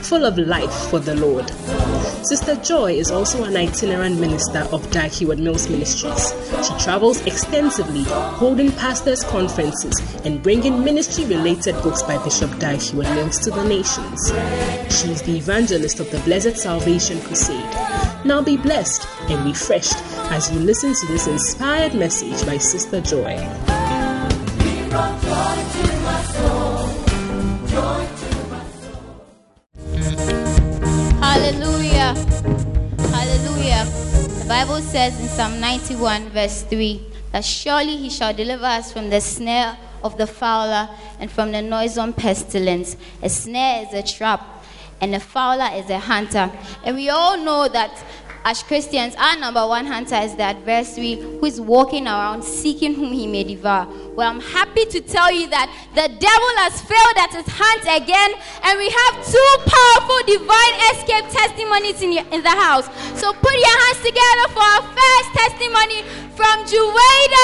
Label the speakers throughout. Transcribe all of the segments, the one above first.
Speaker 1: full of life for the Lord. Sister Joy is also an itinerant minister of Dag Heward Mills Ministries. She travels extensively, holding pastors' conferences and bringing ministry related books by Bishop Dag Heward Mills to the nations. She is the evangelist of the Blessed Salvation Crusade. Now be blessed and refreshed as you listen to this inspired message by Sister Joy.
Speaker 2: Hallelujah. Hallelujah. The Bible says in Psalm 91, verse 3, that surely he shall deliver us from the snare of the fowler and from the noisome pestilence. A snare is a trap, and a fowler is a hunter. And we all know that as Christians, our number one hunter is the adversary who is walking around seeking whom he may devour. Well, I'm happy to tell you that the devil has failed at his hunt again, and we have two powerful divine escape testimonies in, in the house. So put your hands together for our first testimony from Juweda.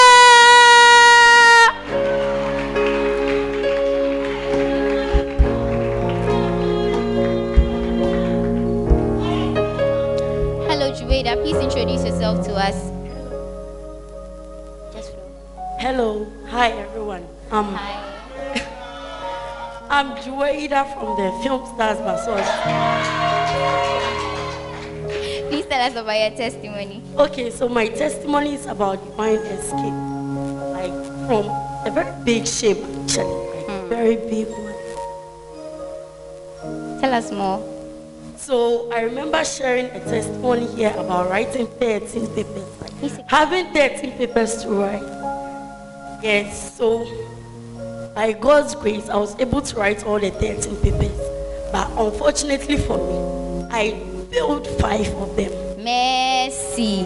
Speaker 2: Juweda. Please introduce yourself to us.
Speaker 3: Hello, hi everyone. Um,
Speaker 2: Hi.
Speaker 3: I'm Juwaida from the Film Stars Massage.
Speaker 2: Please tell us about your testimony.
Speaker 3: Okay, so my testimony is about divine escape, like from a very big shape, actually, like very big one.
Speaker 2: Tell us more.
Speaker 3: So I remember sharing a testimony here about writing 13 papers, having 13 papers to write. Yes, so by God's grace, I was able to write all the 13 papers. But unfortunately for me, I failed five of them.
Speaker 2: Mercy.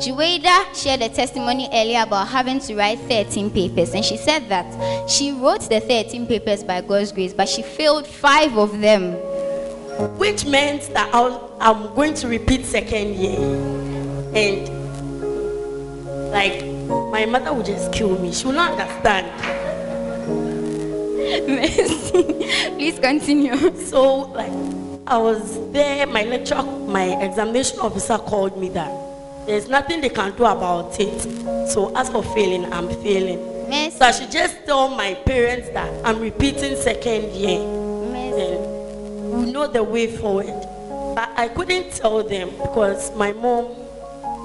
Speaker 2: Juweda shared a testimony earlier about having to write 13 papers, and she said that she wrote the 13 papers by God's grace, but she failed five of them.
Speaker 3: Which meant that I I'm going to repeat second year. And like my mother would just kill me. She will not understand.
Speaker 2: Mercy. Please continue.
Speaker 3: So like I was there, my lecturer, my examination officer called me that there's nothing they can do about it. So as for failing, I'm failing.
Speaker 2: Mercy.
Speaker 3: So I should just tell my parents that I'm repeating second year.
Speaker 2: Mercy.
Speaker 3: Know the way forward. But I couldn't tell them because my mom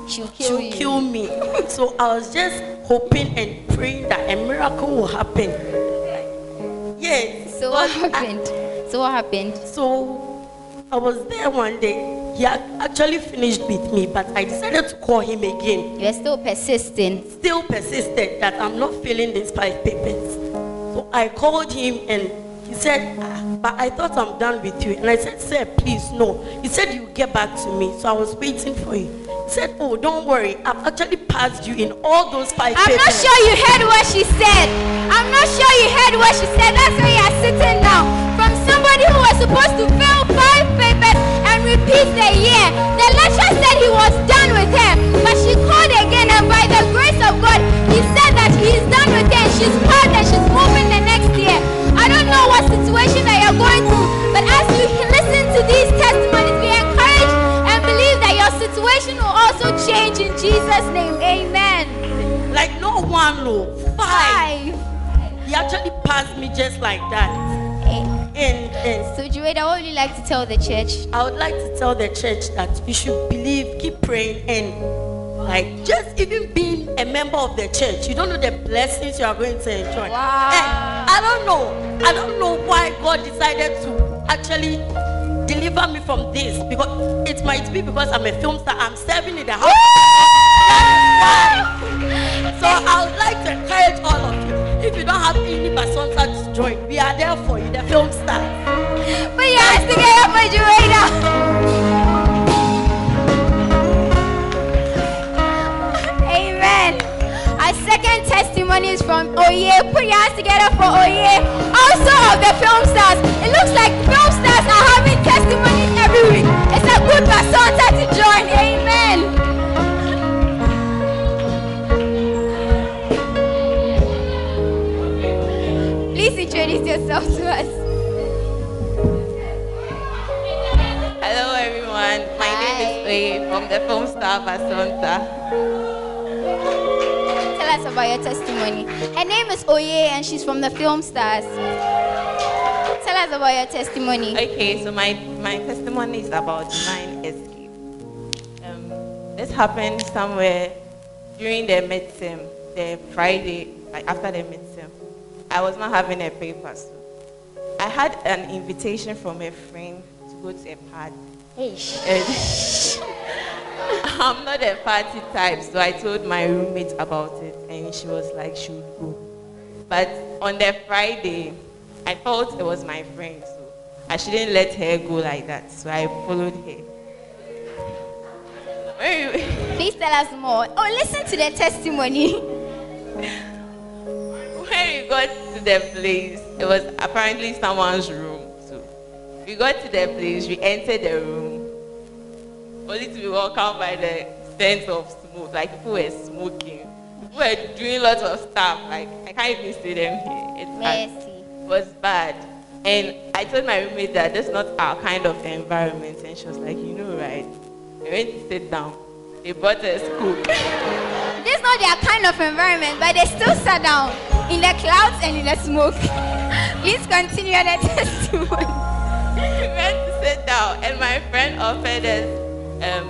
Speaker 2: She'll
Speaker 3: she
Speaker 2: kill
Speaker 3: will kill me. so I was just hoping and praying that a miracle will happen. Yes.
Speaker 2: So what
Speaker 3: God, I-
Speaker 2: happened? So what happened?
Speaker 3: so I was there one day. He had actually finished with me, but I decided to call him again.
Speaker 2: You're still persisting.
Speaker 3: Still persisted that I'm not filling these five papers. So I called him and he said, ah, but I thought I'm done with you. And I said, sir, please, no. He said, you get back to me. So I was waiting for you. He said, oh, don't worry. I've actually passed you in all those 5
Speaker 2: I'm
Speaker 3: papers.
Speaker 2: not sure you heard what she said. I'm not sure you heard what she said. That's why you're sitting now. From somebody who was supposed to fail five papers and repeat the year. The lecturer said he was done with her, but she called again, and by the grace of God, he said that he is done with her. She's passed and she's moving the next year. I don't know what situation that you're going through, but as you listen to these testimonies, be encouraged and believe that your situation will also change in Jesus' name. Amen.
Speaker 3: Like no one, no. Five.
Speaker 2: Five.
Speaker 3: He actually passed me just like that.
Speaker 2: Eh,
Speaker 3: And, and
Speaker 2: So, Juweda, what would you like to tell the church?
Speaker 3: I would like to tell the church that you should believe, keep praying, and like just even being a member of the church, you don't know the blessings you are going to enjoy.
Speaker 2: Wow.
Speaker 3: And I don't know. I don't know why God decided to actually deliver me from this because it might be because I'm a film star. I'm serving in the house. So I would like to encourage all of you. If you don't have any persons to join, we are there for you, the film.
Speaker 2: Put your hands together for Juweda. Amen. Our second testimony testimony is from Oye. Put your hands together for Oye. Also of the film stars. It looks like film stars are having testimonies every week. It's a good bacenta to join. Amen. Please introduce yourself to us.
Speaker 4: Hello everyone, my name is
Speaker 2: Hi.
Speaker 4: Oye from the film star
Speaker 2: Bacenta. About your testimony. Her name is Oye and she's from the Film Stars. Tell us about your testimony.
Speaker 4: Okay, so my, my testimony is about divine escape. Um, this happened somewhere during the midterm, the Friday, like after the midterm. I was not having a paper, so I had an invitation from a friend to go to a party. I'm not a party type, so I told my roommate about it, and she was like, she would go. But on the Friday, I felt it was my friend, so I shouldn't let her go like that. So I followed her.
Speaker 2: Please tell us more. Oh, listen to the testimony.
Speaker 4: when we got to the place, it was apparently someone's room. We got to the place, we entered the room, only to be welcomed by the scent of smoke. Like people were smoking, people were doing lots of stuff. Like I can't even see them here. It's bad.
Speaker 2: Mercy.
Speaker 4: It was bad. And I told my roommate that that's not our kind of environment. And she was like, you know, right? We went to sit down. They brought us cook.
Speaker 2: This is not their kind of environment, but they still sat down in the clouds and in the smoke. Please continue the testimony.
Speaker 4: Sit down, and my friend offered us um,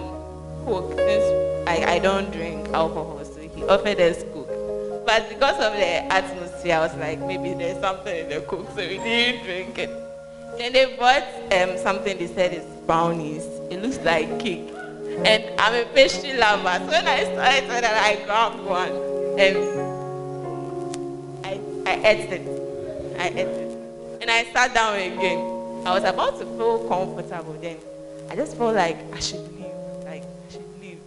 Speaker 4: coke since I, I don't drink alcohol, so he offered us coke. But because of the atmosphere, I was like, maybe there's something in the coke, so we didn't drink it. Then they brought um, something they said is brownies. It looks like cake. And I'm a pastry lover, so when I saw it, then I grabbed one and I, I ate it. I ate it. And I sat down again. I was about to feel comfortable then. I just felt like I should leave. Like, I should leave.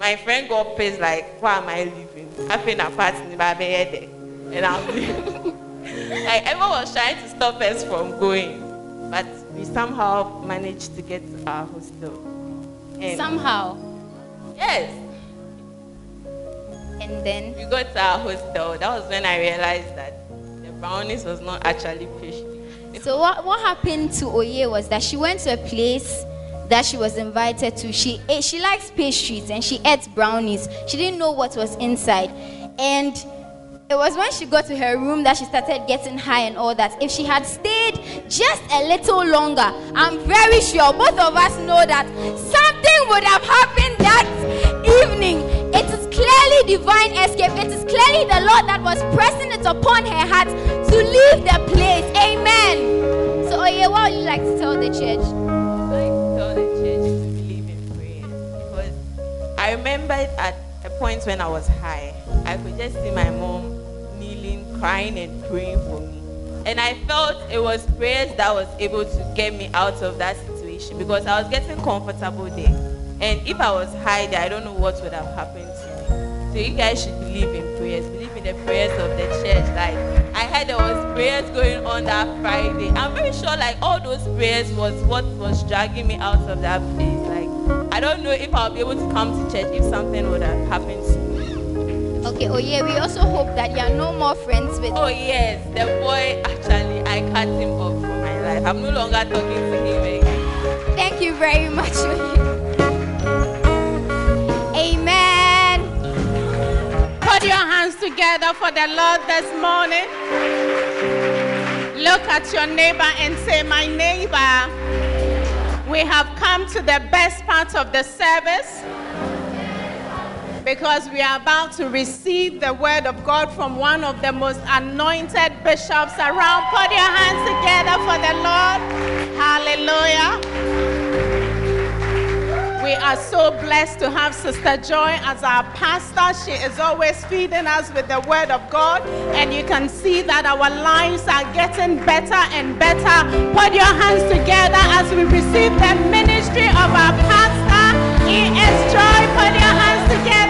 Speaker 4: My friend got pissed, like, why am I leaving? Having a party in my bed. And I'm leaving. like, everyone was trying to stop us from going. But we somehow managed to get to our hostel. And
Speaker 2: Somehow.
Speaker 4: Yes.
Speaker 2: And then,
Speaker 4: We got to our hostel. That was when I realized that the brownies was not actually pastry.
Speaker 2: So what, what happened to Oye was that she went to a place that she was invited to. She ate, she likes pastries and she ate brownies. She didn't know what was inside. And it was when she got to her room that she started getting high and all that. If she had stayed just a little longer, I'm very sure both of us know that something would have happened that evening. It is clearly divine escape. It is clearly the Lord that was pressing it upon her heart to leave the place. Amen. So, Oye, what would you like to tell the church?
Speaker 4: like tell the church to believe in prayer because I remember at a point when I was high, I could just see my mom crying, and praying for me. And I felt it was prayers that was able to get me out of that situation because I was getting comfortable there. And if I was high there, I don't know what would have happened to me. So you guys should believe in prayers, believe in the prayers of the church. Like I heard there was prayers going on that Friday. I'm very sure like all those prayers was what was dragging me out of that place. Like I don't know if I'll be able to come to church if something would have happened to me.
Speaker 2: Okay, oh yeah, we also hope that you are no more friends with.
Speaker 4: Oh yes, the boy actually I cut him off from my life. I'm no longer talking to him again.
Speaker 2: Thank you very much. Oye. Amen.
Speaker 5: Put your hands together for the Lord this morning. Look at your neighbor and say, My neighbor, we have come to the best part of the service because we are about to receive the word of God from one of the most anointed bishops around. Put your hands together for the Lord. Hallelujah. We are so blessed to have Sister Joy as our pastor. She is always feeding us with the word of God, and you can see that our lives are getting better and better. Put your hands together as we receive the ministry of our pastor. E.S. Joy, put your hands together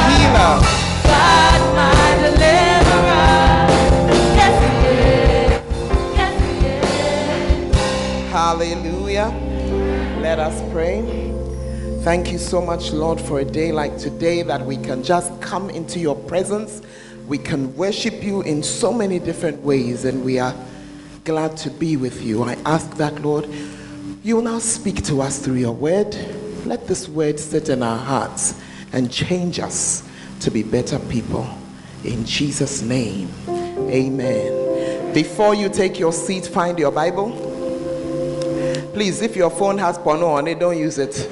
Speaker 6: Hallelujah. Let us pray. Thank you so much, Lord, for a day like today that we can just come into your presence. We can worship you in so many different ways, and we are glad to be with you. I ask that, Lord, you will now speak to us through your word. Let this word sit in our hearts and change us to be better people. In Jesus' name, amen. Before you take your seat, find your Bible. Please, if your phone has porno on it, don't use it.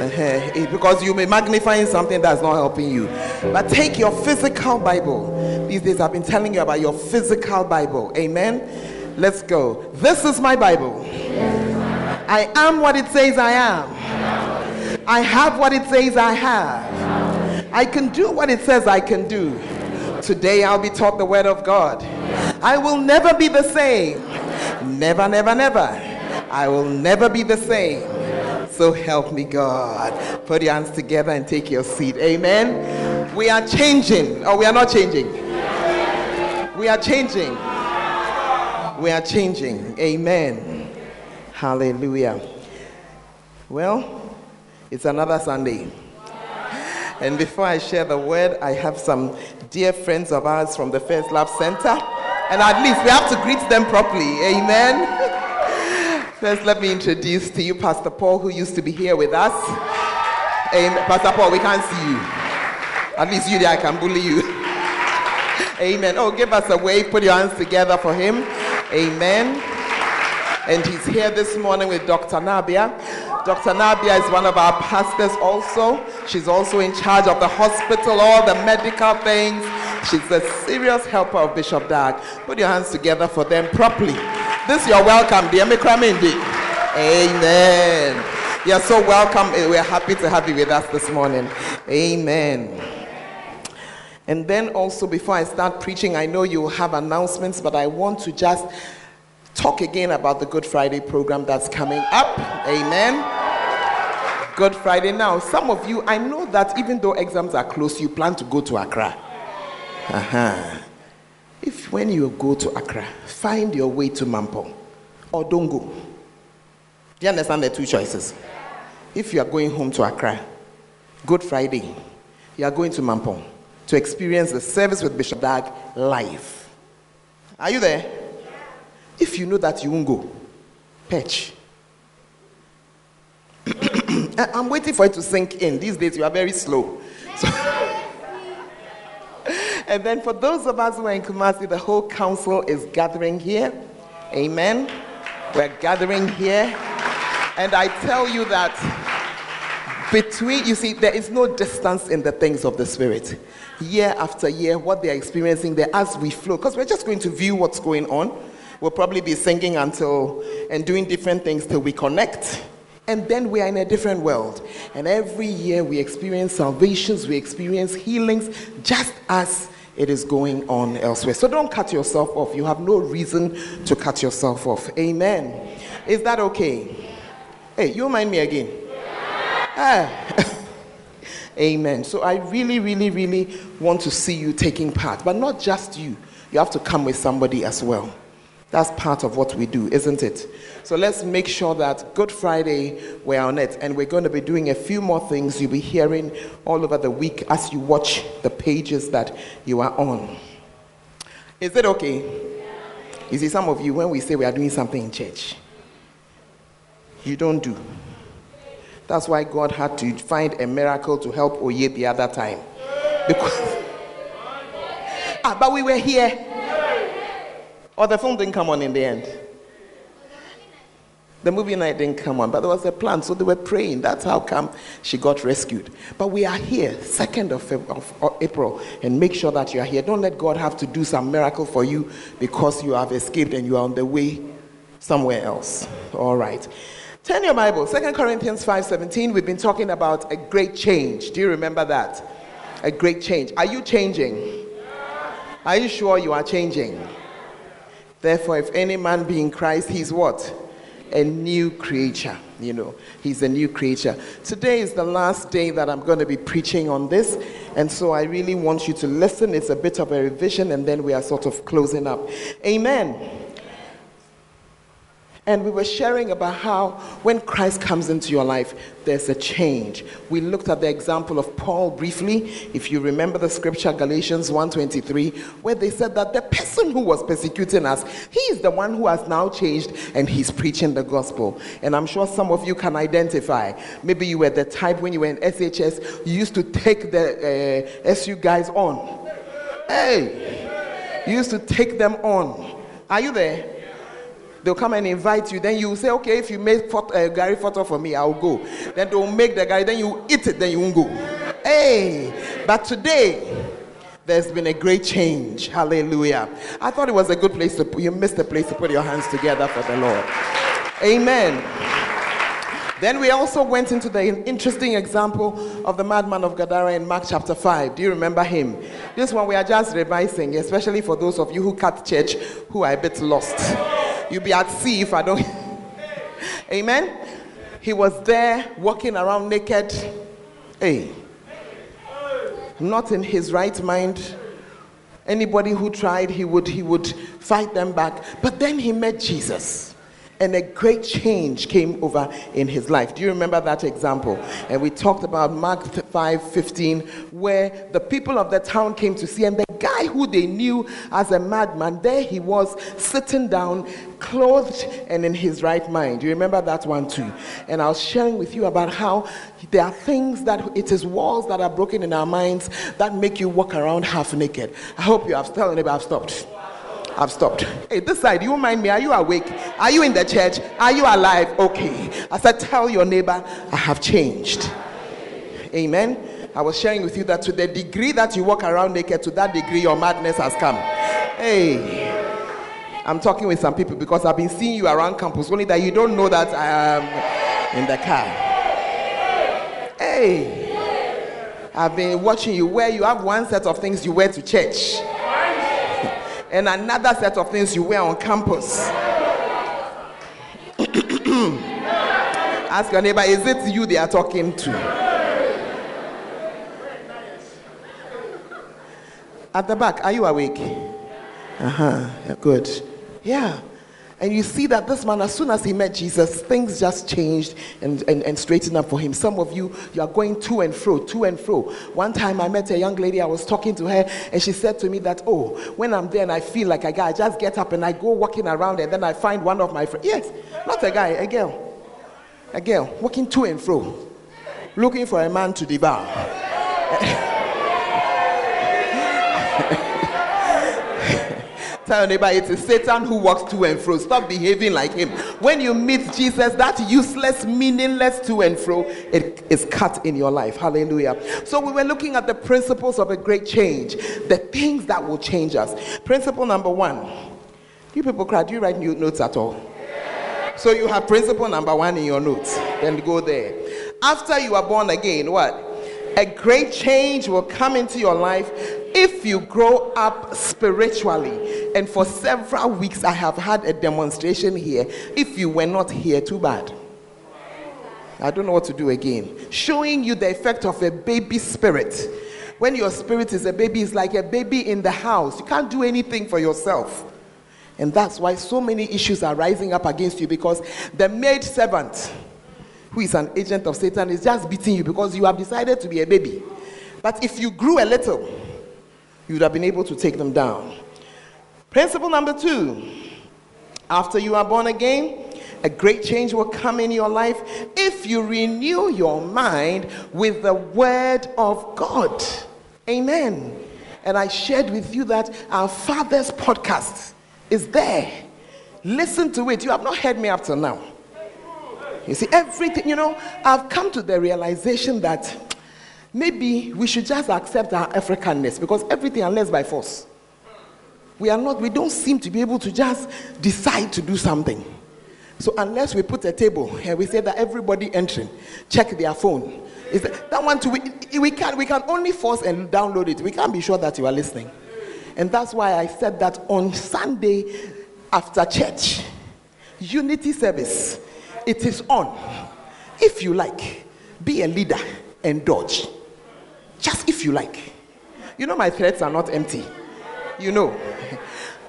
Speaker 6: Uh-huh. Because you may magnifying something that's not helping you. But take your physical Bible. These days I've been telling you about your physical Bible. Amen. Let's go. This is my Bible. I am what it says I am. I have what it says I have. I can do what it says I can do. Today I'll be taught the word of God. I will never be the same. Never, never, never. I will never be the same. So help me, God. Put your hands together and take your seat. Amen. We are changing. Oh, we are not changing. We are changing. We are changing. Amen. Hallelujah. Well, it's another Sunday. And before I share the word, I have some dear friends of ours from the First Love Center. And at least we have to greet them properly. Amen. First, let me introduce to you Pastor Paul, who used to be here with us. Amen. Pastor Paul, we can't see you. At least you there, I can bully you. Amen. Oh, give us a wave. Put your hands together for him. Amen. And he's here this morning with Dr. Nabia. Dr. Nabia is one of our pastors also. She's also in charge of the hospital, all the medical things. She's a serious helper of Bishop Dag. Put your hands together for them properly. This you're welcome, dear Mikramindi. Amen. You're so welcome. We're happy to have you with us this morning. Amen. And then also, before I start preaching, I know you have announcements, but I want to just talk again about the Good Friday program that's coming up. Amen. Good Friday. Now, some of you, I know that even though exams are close, you plan to go to Accra. Uh-huh. If when you go to Accra, find your way to Mampong or don't go. Do you understand the two choices? If you are going home to Accra, Good Friday, you are going to Mampong to experience the service with Bishop Dag live. Are you there? If you know that you won't go, patch. I- I'm waiting for it to sink in. These days you are very slow. So- and then for those of us who are in Kumasi, the whole council is gathering here. Amen. We're gathering here. And I tell you that between you see there is no distance in the things of the spirit year after year what they're experiencing there as we flow because we're just going to view what's going on we'll probably be singing until and doing different things till we connect and then we are in a different world and every year we experience salvations we experience healings just as it is going on elsewhere so don't cut yourself off you have no reason to cut yourself off amen is that okay hey you mind me again Ah. Amen. So I really, really, really want to see you taking part, but not just you. You have to come with somebody as well. That's part of what we do, isn't it? So let's make sure that Good Friday we're on it, and we're going to be doing a few more things you'll be hearing all over the week as you watch the pages that you are on. Is it okay? You see, some of you, when we say we are doing something in church, you don't do. That's why God had to find a miracle to help Oye the other time. Because ah, but we were here. Or the film didn't come on in the end. The movie night didn't come on, but there was a plan, so they were praying. That's how come she got rescued. But we are here, second of, Feb- of, April, and make sure that you are here. Don't let God have to do some miracle for you because you have escaped and you are on the way somewhere else. All right. Turn your Bible, 2 Corinthians 5:17. We've been talking about a great change. Do you remember that? A great change. Are you changing? Are you sure you are changing? Therefore, if any man be in Christ, he's what? A new creature. You know, he's a new creature. Today is the last day that I'm going to be preaching on this. And so I really want you to listen. It's a bit of a revision, and then we are sort of closing up. Amen. And we were sharing about how when Christ comes into your life, there's a change. We looked at the example of Paul briefly. If you remember the scripture, Galatians 1.23, where they said that the person who was persecuting us, he is the one who has now changed and he's preaching the gospel. And I'm sure some of you can identify. Maybe you were the type when you were in SHS, you used to take the uh, SU guys on. Hey, you used to take them on. Are you there? They'll come and invite you. Then you say, okay, if you make uh, gari foto for me, I'll go. Then they'll make the Gary. Then you eat it. Then you won't go. Hey, but today there's been a great change. Hallelujah. I thought it was a good place to. You missed a place to put your hands together for the Lord. Amen. Then we also went into the interesting example of the madman of Gadara in Mark chapter 5. Do you remember him? This one we are just revising, especially for those of you who cut church who are a bit lost. You'll be at sea if I don't. Amen. He was there walking around naked. Hey. Not in his right mind. Anybody who tried, he would he would fight them back. But then he met Jesus and a great change came over in his life. Do you remember that example? And we talked about Mark 5:15 where the people of the town came to see, and the guy who they knew as a madman, there he was sitting down, clothed and in his right mind. Do you remember that one too? And I was sharing with you about how there are things that it is walls that are broken in our minds that make you walk around half naked. I hope you have anybody I've stopped. I've stopped. Hey, this side, you mind me? Are you awake? Are you in the church? Are you alive? Okay. I said, tell your neighbor, I have changed. Amen. I was sharing with you that to the degree that you walk around naked, to that degree your madness has come. Hey. I'm talking with some people because I've been seeing you around campus, only that you don't know that I am in the car. Hey. I've been watching you where you have one set of things you wear to church and another set of things you wear on campus. Ask your neighbor, is it you they are talking to? At the back, are you awake? Uh huh, good. Yeah. And you see that this man, as soon as he met Jesus, things just changed and, and, and straightened up for him. Some of you, you are going to and fro, to and fro. One time I met a young lady, I was talking to her, and she said to me that, oh, when I'm there and I feel like a guy, I just get up and I go walking around, and then I find one of my friends. Yes, not a guy, a girl. A girl, walking to and fro, looking for a man to devour. Tell neighbor it is Satan who walks to and fro. Stop behaving like him. When you meet Jesus, that useless, meaningless to and fro, it is cut in your life. Hallelujah. So we were looking at the principles of a great change, the things that will change us. Principle number one. You people cry. Do you write notes at all? So you have principle number one in your notes. Then go there. After you are born again, what? A great change will come into your life if you grow up spiritually. And for several weeks, I have had a demonstration here. If you were not here, too bad. I don't know what to do again. Showing you the effect of a baby spirit. When your spirit is a baby, it's like a baby in the house. You can't do anything for yourself. And that's why so many issues are rising up against you because the maid servant, who is an agent of Satan, is just beating you because you have decided to be a baby. But if you grew a little, you would have been able to take them down. Principle number two after you are born again, a great change will come in your life if you renew your mind with the Word of God. Amen. And I shared with you that our Father's podcast is there. Listen to it. You have not heard me up till now. You see, everything, you know, I've come to the realization that maybe we should just accept our Africanness because everything unless by force. We are not, we don't seem to be able to just decide to do something. So unless we put a table and we say that everybody entering, check their phone. Is that, that one too, we, we can we can only force and download it. We can't be sure that you are listening. And that's why I said that on Sunday after church, unity service, it is on. If you like, be a leader and dodge. Just if you like. You know, my threats are not empty. You know.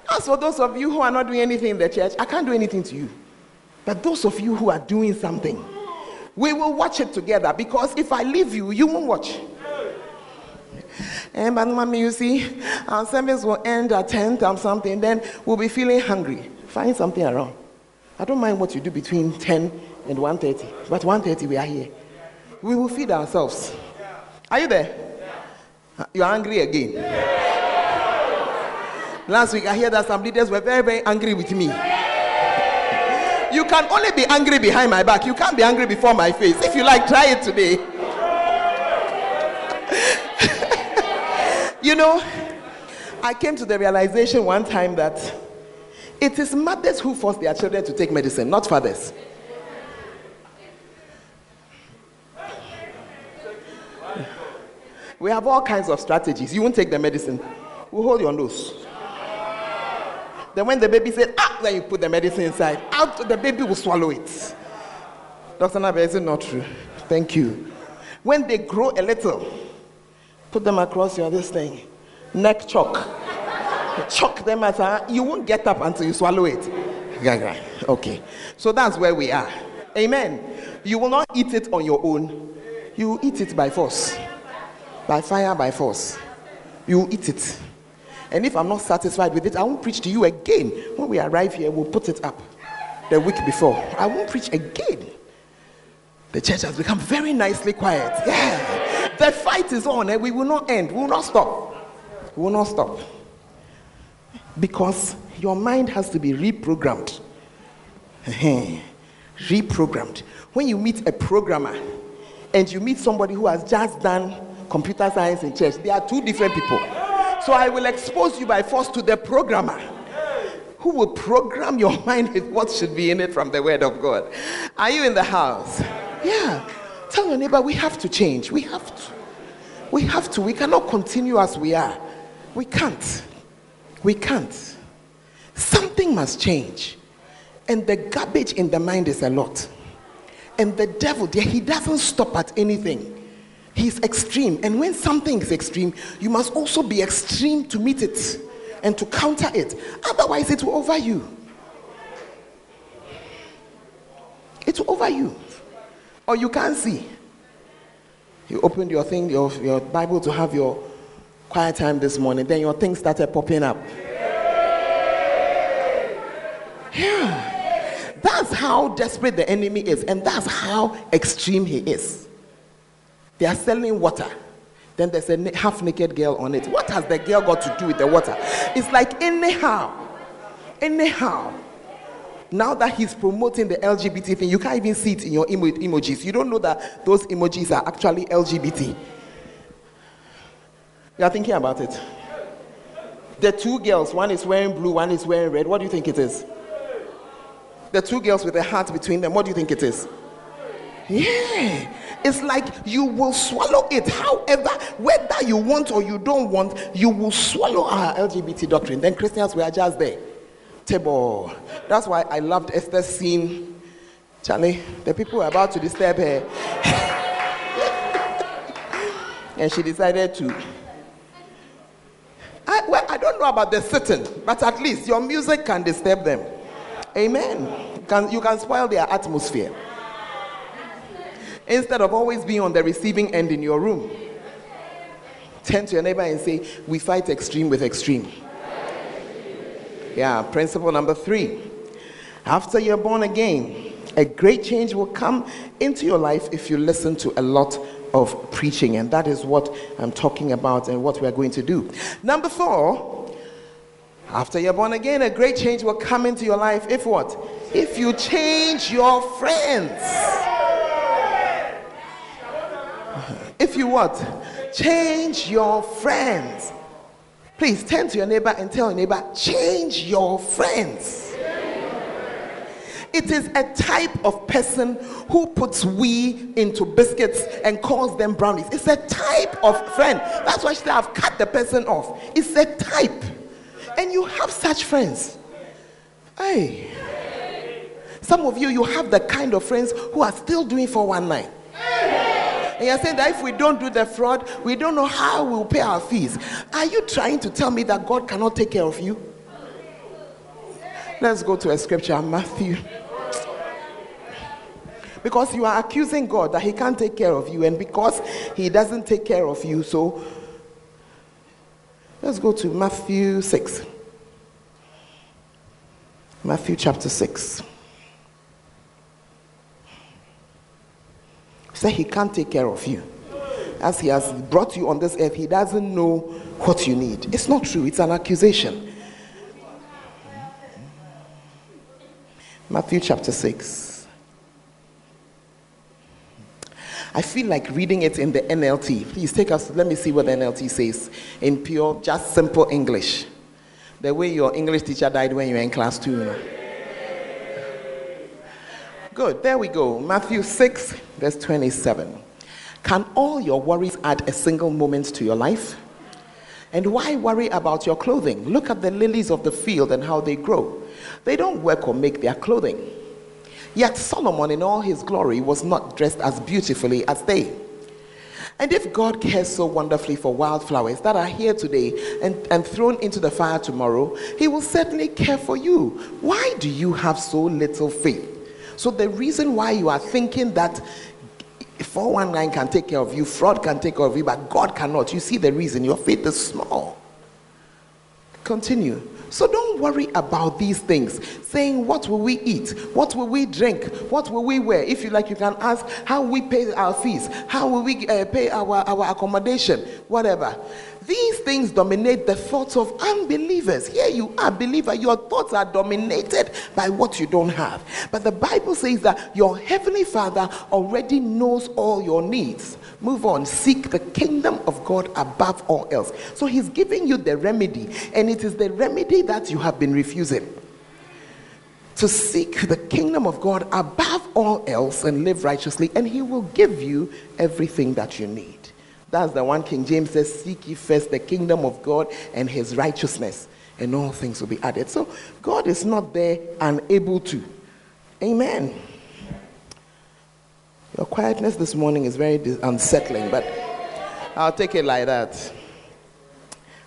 Speaker 6: As for those of you who are not doing anything in the church, I can't do anything to you. But those of you who are doing something, we will watch it together because if I leave you, you won't watch. And but mommy, you see, our service will end at 10 times something, then we'll be feeling hungry. Find something around. I don't mind what you do between 10 and 1.30, but 1.30 we are here. We will feed ourselves. Are you there? You are angry again. Last week I hear that some leaders were very, very angry with me. You can only be angry behind my back. You can't be angry before my face. If you like, try it today. you know, I came to the realization one time that it is mothers who force their children to take medicine, not fathers. We have all kinds of strategies. You won't take the medicine. We'll hold your nose. Then when the baby said, ah, then you put the medicine inside. Out, the baby will swallow it. Dr. Nabe, is it not true? Thank you. When they grow a little, put them across your this thing. Neck choke. Choke them as a, you won't get up until you swallow it. Okay. So that's where we are. Amen. You will not eat it on your own. You eat it by force. By fire, by force. You eat it. And if I'm not satisfied with it, I won't preach to you again. When we arrive here, we'll put it up the week before. I won't preach again. The church has become very nicely quiet. Yeah. The fight is on and we will not end. We will not stop. We will not stop. Because your mind has to be reprogrammed. reprogrammed. When you meet a programmer and you meet somebody who has just done computer science in church, they are two different people. So I will expose you by force to the programmer who will program your mind with what should be in it from the word of God. Are you in the house? Yeah. Tell your neighbor we have to change. We have to. We have to. We cannot continue as we are. We can't. We can't. Something must change. And the garbage in the mind is a lot. And the devil, he doesn't stop at anything. He's extreme. And when something is extreme, you must also be extreme to meet it and to counter it. Otherwise, it will over you. It will over you. Or you can't see. You opened your thing, your, your Bible to have your quiet time this morning, then your thing started popping up. Yeah. That's how desperate the enemy is, and that's how extreme he is. They are selling water. Then there's a half naked girl on it. What has the girl got to do with the water? It's like, anyhow, anyhow. Now that he's promoting the LGBT thing, you can't even see it in your emo- emojis. You don't know that those emojis are actually LGBT. You are thinking about it. The two girls, one is wearing blue, one is wearing red. What do you think it is? The two girls with a heart between them, what do you think it is? Yeah. It's like you will swallow it. However, whether you want or you don't want, you will swallow our LGBT doctrine. Then Christians were just there. Table. That's why I loved Esther's scene. Charlie, the people were about to disturb her. and she decided to. I, well, I don't know about the sitting, but at least your music can disturb them. Amen. Can, you can spoil their atmosphere instead of always being on the receiving end in your room. Turn to your neighbor and say, We fight extreme with extreme. Yeah, principle number three. After you're born again, a great change will come into your life if you listen to a lot of preaching. And that is what I'm talking about and what we're going to do. Number four, after you're born again, a great change will come into your life if what? If you change your friends. If you what? Change your friends. Please turn to your neighbor and tell your neighbor, change your friends. It is a type of person who puts we into biscuits and calls them brownies. It's a type of friend. That's why I said I've cut the person off. It's a type. And you have such friends. Hey. Some of you, you have the kind of friends who are still doing 419. And you're saying that if we don't do the fraud, we don't know how we'll pay our fees. Are you trying to tell me that God cannot take care of you? Let's go to a scripture, Matthew. Because you are accusing God that He can't take care of you, and because He doesn't take care of you, so let's go to Matthew 6. Matthew chapter 6. Say He can't take care of you. As He has brought you on this earth, He doesn't know what you need. It's not true, it's an accusation. Matthew chapter 6. I feel like reading it in the NLT. Please take us, let me see what the NLT says in pure, just simple English. The way your English teacher died when you were in class two. You know. Good, there we go. Matthew 6, verse 27. Can all your worries add a single moment to your life? And why worry about your clothing? Look at the lilies of the field and how they grow. They don't work or make their clothing. Yet Solomon, in all his glory, was not dressed as beautifully as they. And if God cares so wonderfully for wildflowers that are here today and, and thrown into the fire tomorrow, He will certainly care for you. Why do you have so little faith? So, the reason why you are thinking that 419 can take care of you, fraud can take care of you, but God cannot, you see the reason your faith is small. Continue. So don't worry about these things. Saying, What will we eat? What will we drink? What will we wear? If you like, you can ask, How we pay our fees? How will we uh, pay our, our accommodation? Whatever. These things dominate the thoughts of unbelievers. Here you are, believer. Your thoughts are dominated by what you don't have. But the Bible says that your heavenly Father already knows all your needs. Move on. Seek the kingdom of God above all else. So he's giving you the remedy, and it is the remedy that you have been refusing. To seek the kingdom of God above all else and live righteously, and he will give you everything that you need. That's the one King James says, Seek ye first the kingdom of God and his righteousness, and all things will be added. So God is not there unable to. Amen. Your quietness this morning is very unsettling, but I'll take it like that.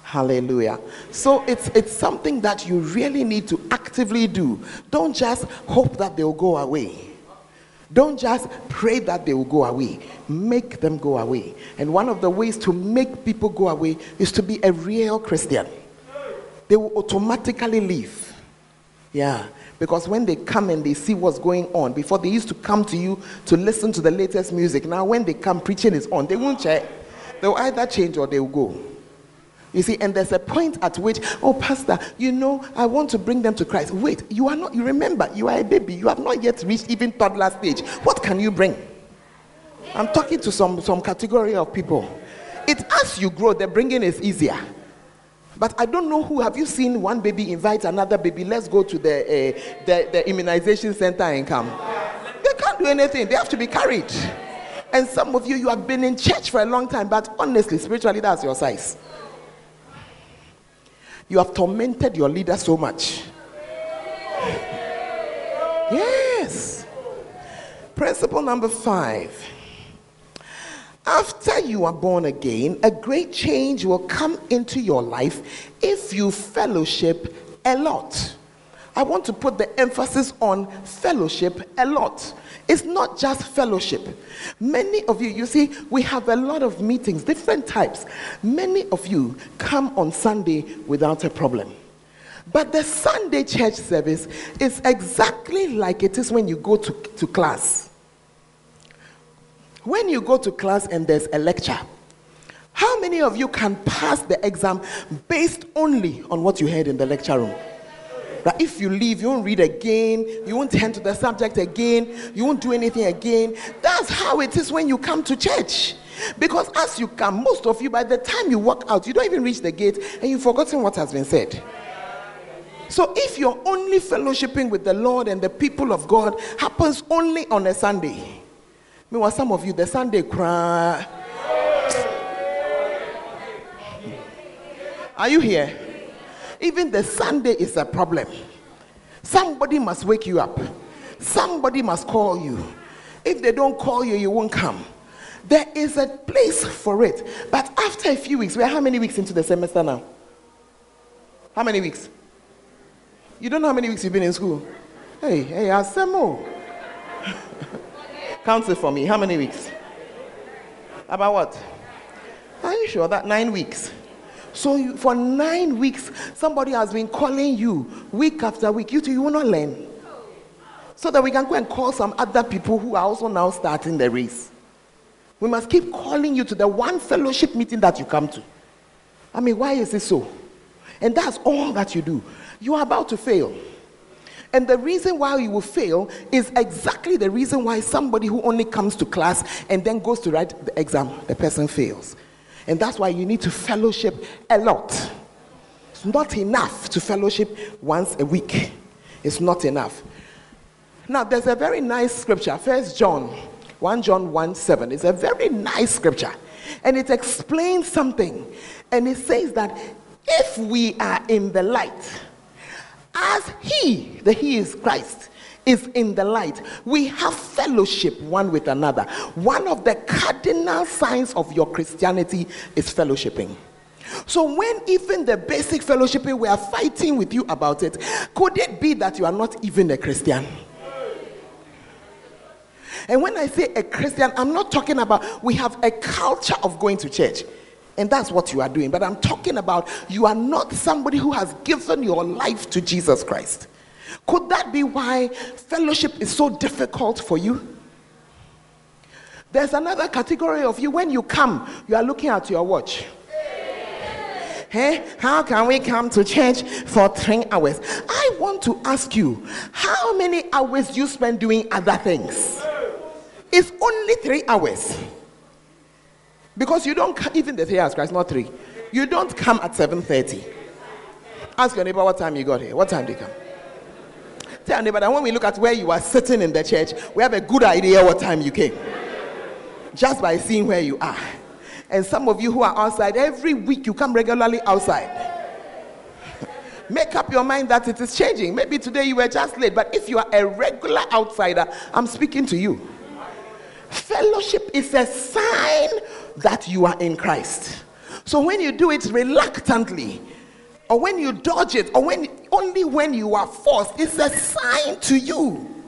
Speaker 6: Hallelujah. So it's it's something that you really need to actively do. Don't just hope that they'll go away. Don't just pray that they will go away. Make them go away. And one of the ways to make people go away is to be a real Christian. They will automatically leave. Yeah. Because when they come and they see what's going on, before they used to come to you to listen to the latest music, now when they come, preaching is on. They won't check. They'll either change or they'll go. You see, and there's a point at which, oh, Pastor, you know, I want to bring them to Christ. Wait, you are not, you remember, you are a baby. You have not yet reached even toddler stage. What can you bring? I'm talking to some, some category of people. It as you grow, the bringing is easier. But I don't know who. Have you seen one baby invite another baby? Let's go to the, uh, the, the immunization center and come. They can't do anything. They have to be carried. And some of you, you have been in church for a long time, but honestly, spiritually, that's your size. You have tormented your leader so much. Yes. Principle number five. After you are born again, a great change will come into your life if you fellowship a lot. I want to put the emphasis on fellowship a lot. It's not just fellowship. Many of you, you see, we have a lot of meetings, different types. Many of you come on Sunday without a problem. But the Sunday church service is exactly like it is when you go to, to class. When you go to class and there's a lecture, how many of you can pass the exam based only on what you heard in the lecture room? That if you leave, you won't read again, you won't turn to the subject again, you won't do anything again. That's how it is when you come to church. Because as you come, most of you, by the time you walk out, you don't even reach the gate and you've forgotten what has been said. So if you're only fellowshipping with the Lord and the people of God happens only on a Sunday, meanwhile, some of you, the Sunday cry. Are you here? Even the Sunday is a problem. Somebody must wake you up. Somebody must call you. If they don't call you, you won't come. There is a place for it. But after a few weeks, we're how many weeks into the semester now? How many weeks? You don't know how many weeks you've been in school? Hey, hey, Asemo. Count it for me. How many weeks? About what? Are you sure that nine weeks? So you, for nine weeks, somebody has been calling you week after week. You two, you will not learn. So that we can go and call some other people who are also now starting the race. We must keep calling you to the one fellowship meeting that you come to. I mean, why is it so? And that's all that you do. You are about to fail. And the reason why you will fail is exactly the reason why somebody who only comes to class and then goes to write the exam, the person fails. And that's why you need to fellowship a lot. It's not enough to fellowship once a week. It's not enough. Now, there's a very nice scripture, First John, 1 John 1 7. It's a very nice scripture. And it explains something. And it says that if we are in the light, as He, the He is Christ, is in the light, we have fellowship one with another. One of the cardinal signs of your Christianity is fellowshipping. So, when even the basic fellowshipping, we are fighting with you about it, could it be that you are not even a Christian? And when I say a Christian, I'm not talking about we have a culture of going to church. And that's what you are doing. But I'm talking about you are not somebody who has given your life to Jesus Christ. Could that be why fellowship is so difficult for you? There's another category of you. When you come, you are looking at your watch. Hey, how can we come to church for three hours? I want to ask you, how many hours you spend doing other things? It's only three hours. Because you don't even the three hours, Christ, not three. You don't come at 7:30. Ask your neighbor what time you got here. What time did you come? Tell that when we look at where you are sitting in the church, we have a good idea what time you came. Just by seeing where you are. And some of you who are outside, every week you come regularly outside. Make up your mind that it is changing. Maybe today you were just late, but if you are a regular outsider, I'm speaking to you. Fellowship is a sign that you are in Christ. So when you do it reluctantly, or when you dodge it, or when only when you are forced, it's a sign to you.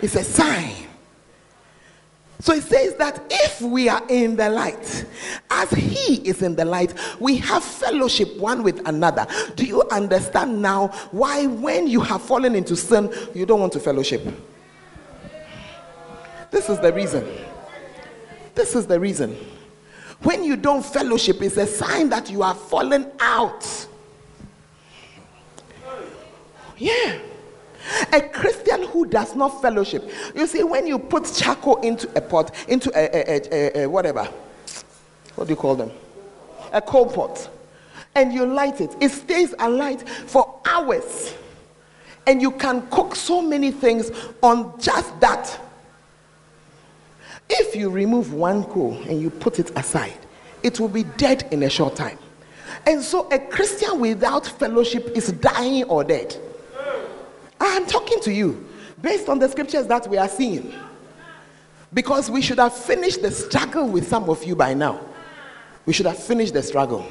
Speaker 6: It's a sign. So it says that if we are in the light, as He is in the light, we have fellowship one with another. Do you understand now why, when you have fallen into sin, you don't want to fellowship? This is the reason. This is the reason. When you don't fellowship, it's a sign that you are fallen out. Yeah. A Christian who does not fellowship. You see, when you put charcoal into a pot, into a, a, a, a, whatever, what do you call them? A coal pot, and you light it, it stays alight for hours. And you can cook so many things on just that. If you remove one coal and you put it aside, it will be dead in a short time. And so a Christian without fellowship is dying or dead. I'm talking to you based on the scriptures that we are seeing. Because we should have finished the struggle with some of you by now. We should have finished the struggle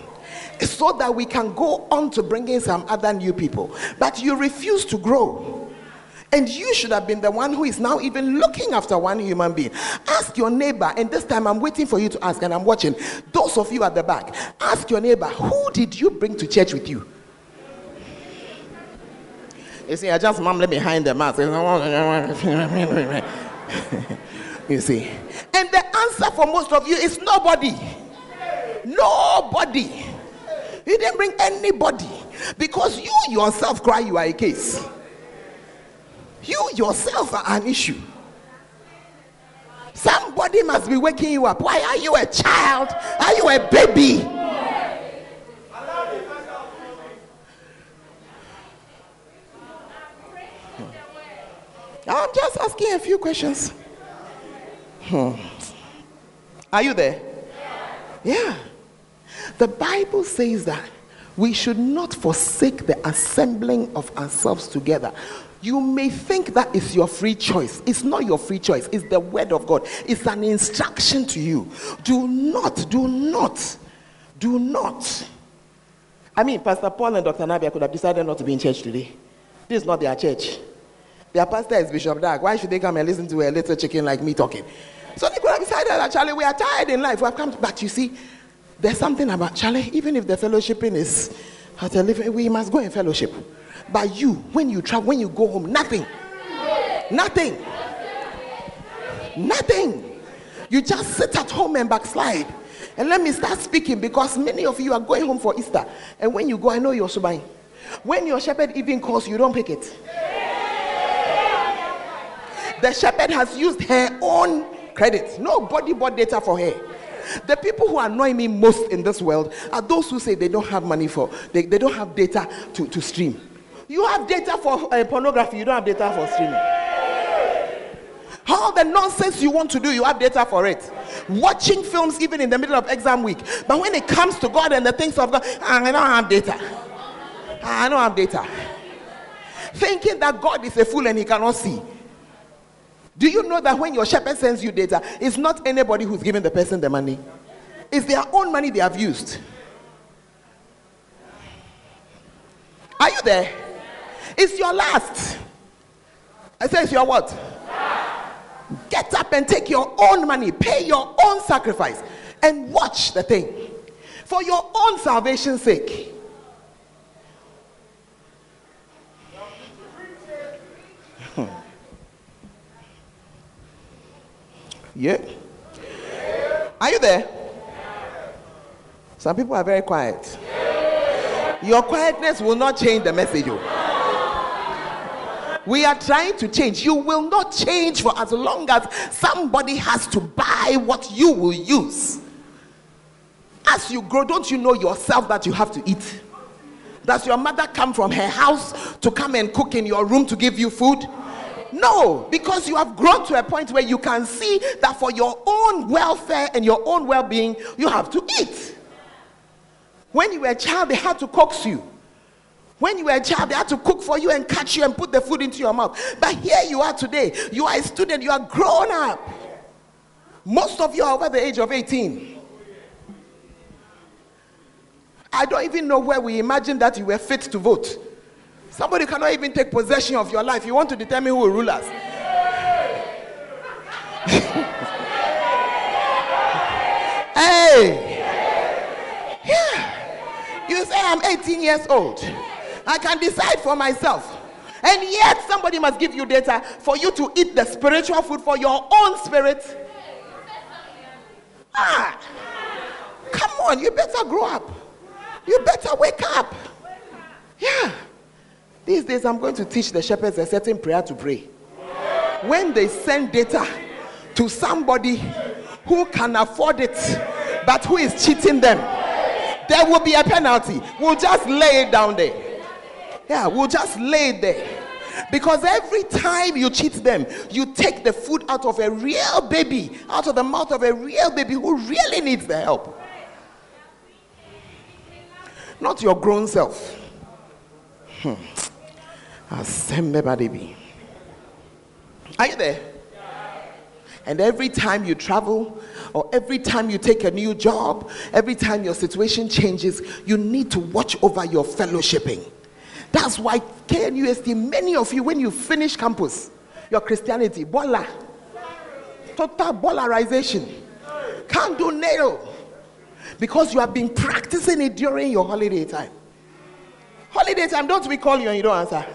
Speaker 6: so that we can go on to bring in some other new people. But you refuse to grow. And you should have been the one who is now even looking after one human being. Ask your neighbor, and this time I'm waiting for you to ask, and I'm watching. Those of you at the back, ask your neighbor, who did you bring to church with you? You see, I just mumble behind the mask. you see. And the answer for most of you is nobody. Nobody. You didn't bring anybody because you yourself cry you are a case. You yourself are an issue. Somebody must be waking you up. Why are you a child? Are you a baby? I'm just asking a few questions. Hmm. Are you there? Yeah. The Bible says that we should not forsake the assembling of ourselves together. You may think that is your free choice. It's not your free choice, it's the word of God. It's an instruction to you. Do not, do not, do not. I mean, Pastor Paul and Dr. Nabia could have decided not to be in church today. This is not their church. Their pastor is Bishop Dag. Why should they come and listen to a little chicken like me talking? So they could have decided that, Charlie, we are tired in life. We have come to, but you see, there's something about Charlie, even if the fellowshipping is at a living, we must go in fellowship. But you, when you travel, when you go home, nothing. Nothing. Nothing. You just sit at home and backslide. And let me start speaking because many of you are going home for Easter. And when you go, I know you're so buying. When your shepherd even calls, you don't pick it. The shepherd has used her own credit. Nobody bought data for her. The people who annoy me most in this world are those who say they don't have money for, they, they don't have data to, to stream. You have data for uh, pornography, you don't have data for streaming. All the nonsense you want to do, you have data for it. Watching films even in the middle of exam week. But when it comes to God and the things of God, I don't have data. I don't have data. Thinking that God is a fool and he cannot see. Do you know that when your shepherd sends you data, it's not anybody who's giving the person the money? It's their own money they have used. Are you there? It's your last. I say it's your what? Get up and take your own money, pay your own sacrifice, and watch the thing for your own salvation's sake. Yeah. Are you there? Some people are very quiet. Your quietness will not change the message. oh. We are trying to change. You will not change for as long as somebody has to buy what you will use. As you grow, don't you know yourself that you have to eat? Does your mother come from her house to come and cook in your room to give you food? No, because you have grown to a point where you can see that for your own welfare and your own well being, you have to eat. When you were a child, they had to coax you. When you were a child, they had to cook for you and catch you and put the food into your mouth. But here you are today. You are a student, you are grown up. Most of you are over the age of 18. I don't even know where we imagined that you were fit to vote. Somebody cannot even take possession of your life. You want to determine who will rule us. hey! Yeah. You say I'm 18 years old. I can decide for myself. And yet, somebody must give you data for you to eat the spiritual food for your own spirit. Ah, come on, you better grow up. You better wake up. Yeah. These days, I'm going to teach the shepherds a certain prayer to pray. When they send data to somebody who can afford it, but who is cheating them, there will be a penalty. We'll just lay it down there. Yeah, we'll just lay it there. Because every time you cheat them, you take the food out of a real baby, out of the mouth of a real baby who really needs the help. Not your grown self. Hmm. Asembe badibi. Are you there? And every time you travel, or every time you take a new job, every time your situation changes, you need to watch over your fellowshipping. That's why KNUST, many of you, when you finish campus, your Christianity, bola, total bolarization, can't do nail, because you have been practicing it during your holiday time. Holiday time, don't we call you and you don't answer?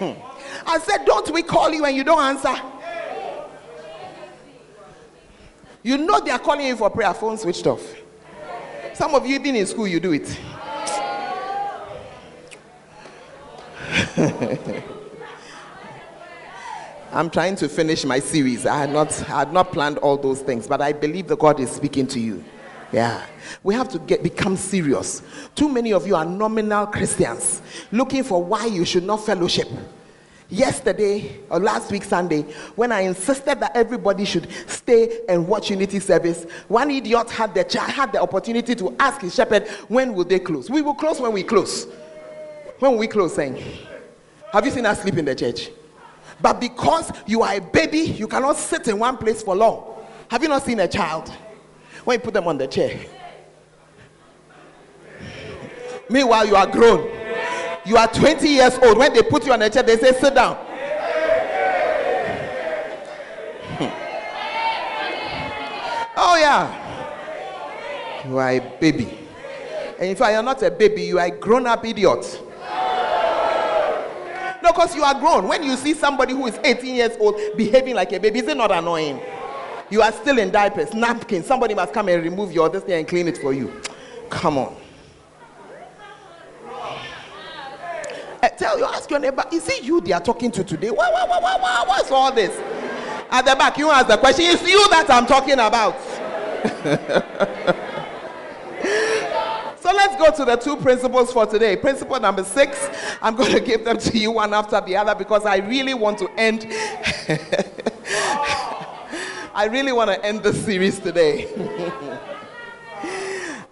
Speaker 6: I said, don't we call you and you don't answer? You know they are calling you for prayer, phone switched off. Some of you, even in school, you do it. I'm trying to finish my series. I had not I had not planned all those things, but I believe that God is speaking to you. Yeah. We have to get become serious. Too many of you are nominal Christians looking for why you should not fellowship. yesterday or last week Sunday when I insisted that everybody should stay and watch Unity service. One idiot had the had the opportunity to ask his shepherd when will they close. We will close when we close. When we close, saying, "Have you seen us sleep in the church?" But because you are a baby, you cannot sit in one place for long. Have you not seen a child when you put them on the chair? Meanwhile, you are grown. You are 20 years old. When they put you on the chair, they say, sit down. Hmm. oh, yeah. You are a baby. And in fact, you're not a baby, you are a grown up idiot. No, because you are grown. When you see somebody who is 18 years old behaving like a baby, is it not annoying? You are still in diapers, napkins. Somebody must come and remove your this thing and clean it for you. Come on. I tell you, ask your neighbor, is it you they are talking to today? What, what, what, what, what's all this? At the back, you ask the question, it's you that I'm talking about. so let's go to the two principles for today. Principle number six, I'm going to give them to you one after the other because I really want to end. I really want to end the series today.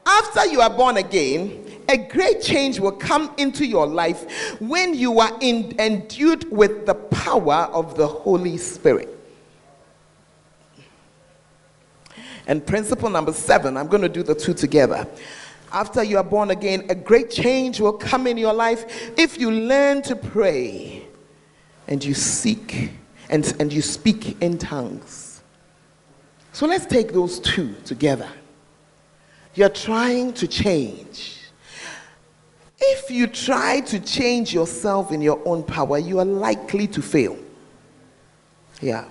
Speaker 6: After you are born again, a great change will come into your life when you are in, endued with the power of the Holy Spirit. And principle number seven, I'm going to do the two together. After you are born again, a great change will come in your life if you learn to pray and you seek and, and you speak in tongues. So let's take those two together. You're trying to change if you try to change yourself in your own power, you are likely to fail. Yeah,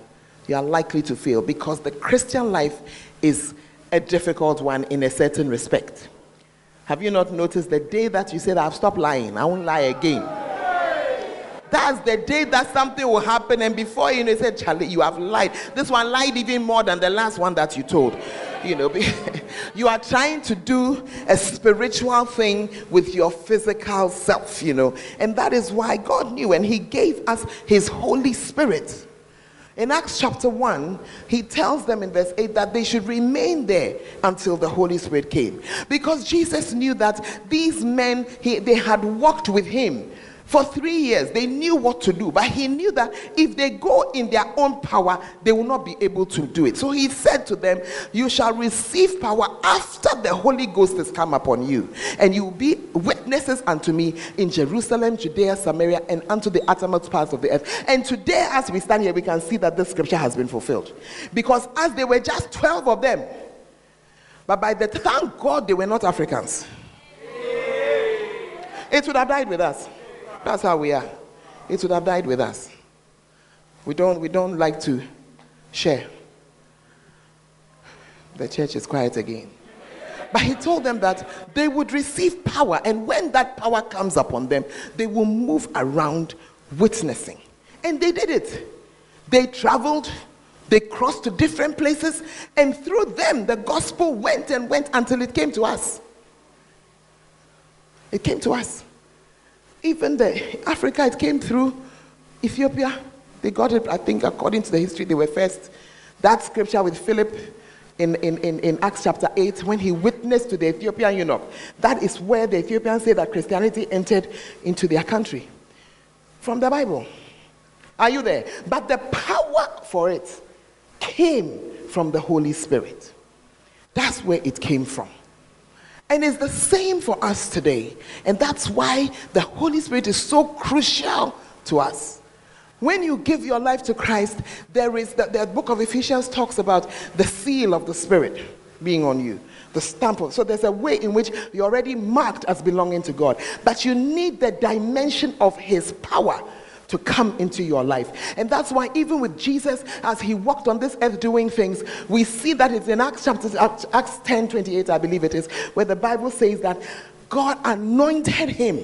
Speaker 6: you are likely to fail because the Christian life is a difficult one in a certain respect. Have you not noticed the day that you said, I've stopped lying, I won't lie again? That's the day that something will happen, and before you know, you said, Charlie, you have lied. This one lied even more than the last one that you told. You know, you are trying to do a spiritual thing with your physical self, you know, and that is why God knew and He gave us His Holy Spirit. In Acts chapter 1, he tells them in verse 8 that they should remain there until the Holy Spirit came. Because Jesus knew that these men, he, they had walked with him for three years, they knew what to do, but he knew that if they go in their own power, they will not be able to do it. So he said to them, You shall receive power after the Holy Ghost has come upon you, and you will be witnesses unto me in Jerusalem, Judea, Samaria, and unto the uttermost parts of the earth. And today, as we stand here, we can see that this scripture has been fulfilled. Because as they were just 12 of them, but by the thank God they were not Africans. It would have died with us. That's how we are. It would have died with us. We don't, we don't like to share. The church is quiet again. But he told them that they would receive power, and when that power comes upon them, they will move around witnessing. And they did it. They traveled, they crossed to different places, and through them, the gospel went and went until it came to us. It came to us. Even the Africa, it came through Ethiopia. They got it, I think, according to the history, they were first. That scripture with Philip in, in, in, in, Acts chapter 8, when he witnessed to the Ethiopian eunuch, that is where the Ethiopians say that Christianity entered into their country. From the Bible. Are you there? But the power for it came from the Holy Spirit. That's where it came from. And it's the same for us today. And that's why the Holy Spirit is so crucial to us. When you give your life to Christ, there is the, the book of Ephesians talks about the seal of the Spirit being on you the stamp of so there's a way in which you're already marked as belonging to god but you need the dimension of his power to come into your life. And that's why, even with Jesus, as he walked on this earth doing things, we see that it's in Acts chapter Acts 10 28, I believe it is, where the Bible says that God anointed him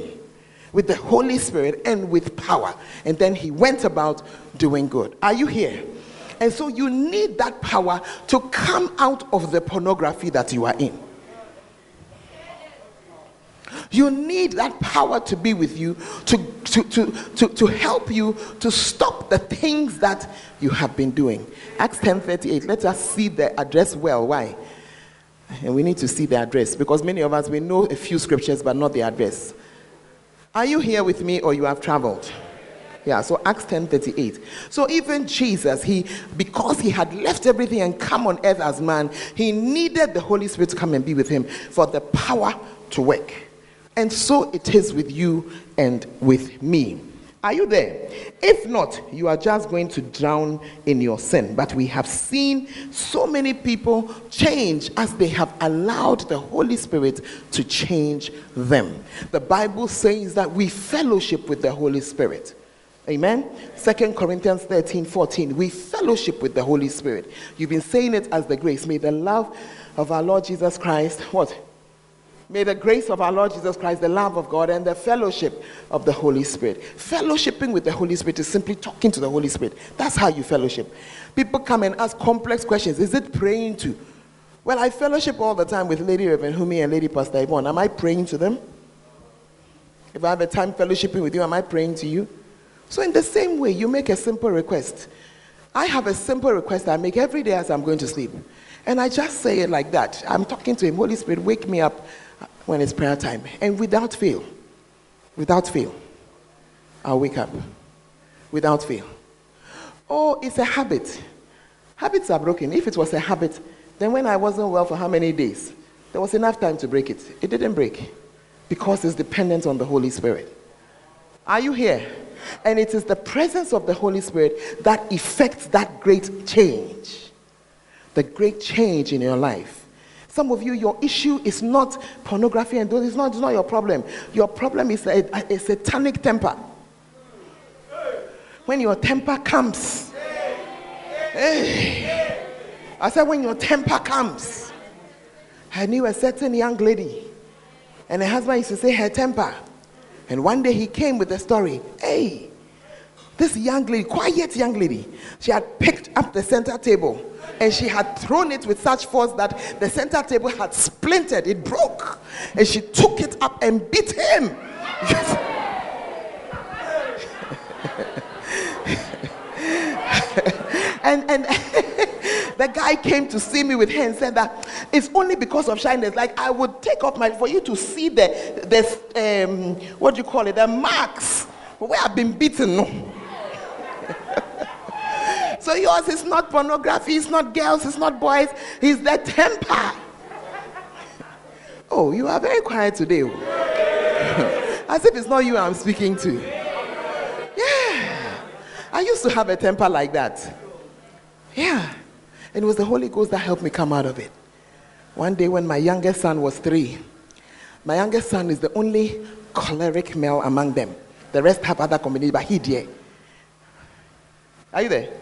Speaker 6: with the Holy Spirit and with power. And then he went about doing good. Are you here? And so you need that power to come out of the pornography that you are in. You need that power to be with you to, to, to, to, to help you to stop the things that you have been doing. Acts 10:38. Let us see the address well. Why? And we need to see the address because many of us we know a few scriptures but not the address. Are you here with me or you have traveled? Yeah, so Acts 10:38. So even Jesus, he because he had left everything and come on earth as man, he needed the Holy Spirit to come and be with him for the power to work. And so it is with you and with me. Are you there? If not, you are just going to drown in your sin. But we have seen so many people change as they have allowed the Holy Spirit to change them. The Bible says that we fellowship with the Holy Spirit. Amen. Second Corinthians 13 14. We fellowship with the Holy Spirit. You've been saying it as the grace. May the love of our Lord Jesus Christ, what? May the grace of our Lord Jesus Christ, the love of God, and the fellowship of the Holy Spirit. Fellowshipping with the Holy Spirit is simply talking to the Holy Spirit. That's how you fellowship. People come and ask complex questions. Is it praying to? Well, I fellowship all the time with Lady Reverend Humi and Lady Pastor Yvonne. Am I praying to them? If I have a time fellowshipping with you, am I praying to you? So, in the same way, you make a simple request. I have a simple request I make every day as I'm going to sleep. And I just say it like that. I'm talking to Him, Holy Spirit, wake me up when it's prayer time. And without fail, without fail, I'll wake up. Without fail. Oh, it's a habit. Habits are broken. If it was a habit, then when I wasn't well for how many days? There was enough time to break it. It didn't break because it's dependent on the Holy Spirit. Are you here? And it is the presence of the Holy Spirit that effects that great change. The great change in your life. Some of you, your issue is not pornography and those, it's not, it's not your problem. Your problem is a, a satanic temper. When your temper comes, hey, I said, when your temper comes, I knew a certain young lady, and her husband used to say her temper. And one day he came with a story. Hey, this young lady, quiet young lady, she had picked up the center table and she had thrown it with such force that the center table had splintered, it broke. And she took it up and beat him. and and the guy came to see me with her and said that it's only because of shyness. Like I would take off my for you to see the the um, what do you call it the marks where I've been beaten. So yours is not pornography, it's not girls, it's not boys, it's the temper. Oh, you are very quiet today. Oh. As if it's not you I'm speaking to. Yeah. I used to have a temper like that. Yeah. And it was the Holy Ghost that helped me come out of it. One day when my youngest son was three, my youngest son is the only choleric male among them. The rest have other combinations, but he did. Are you there?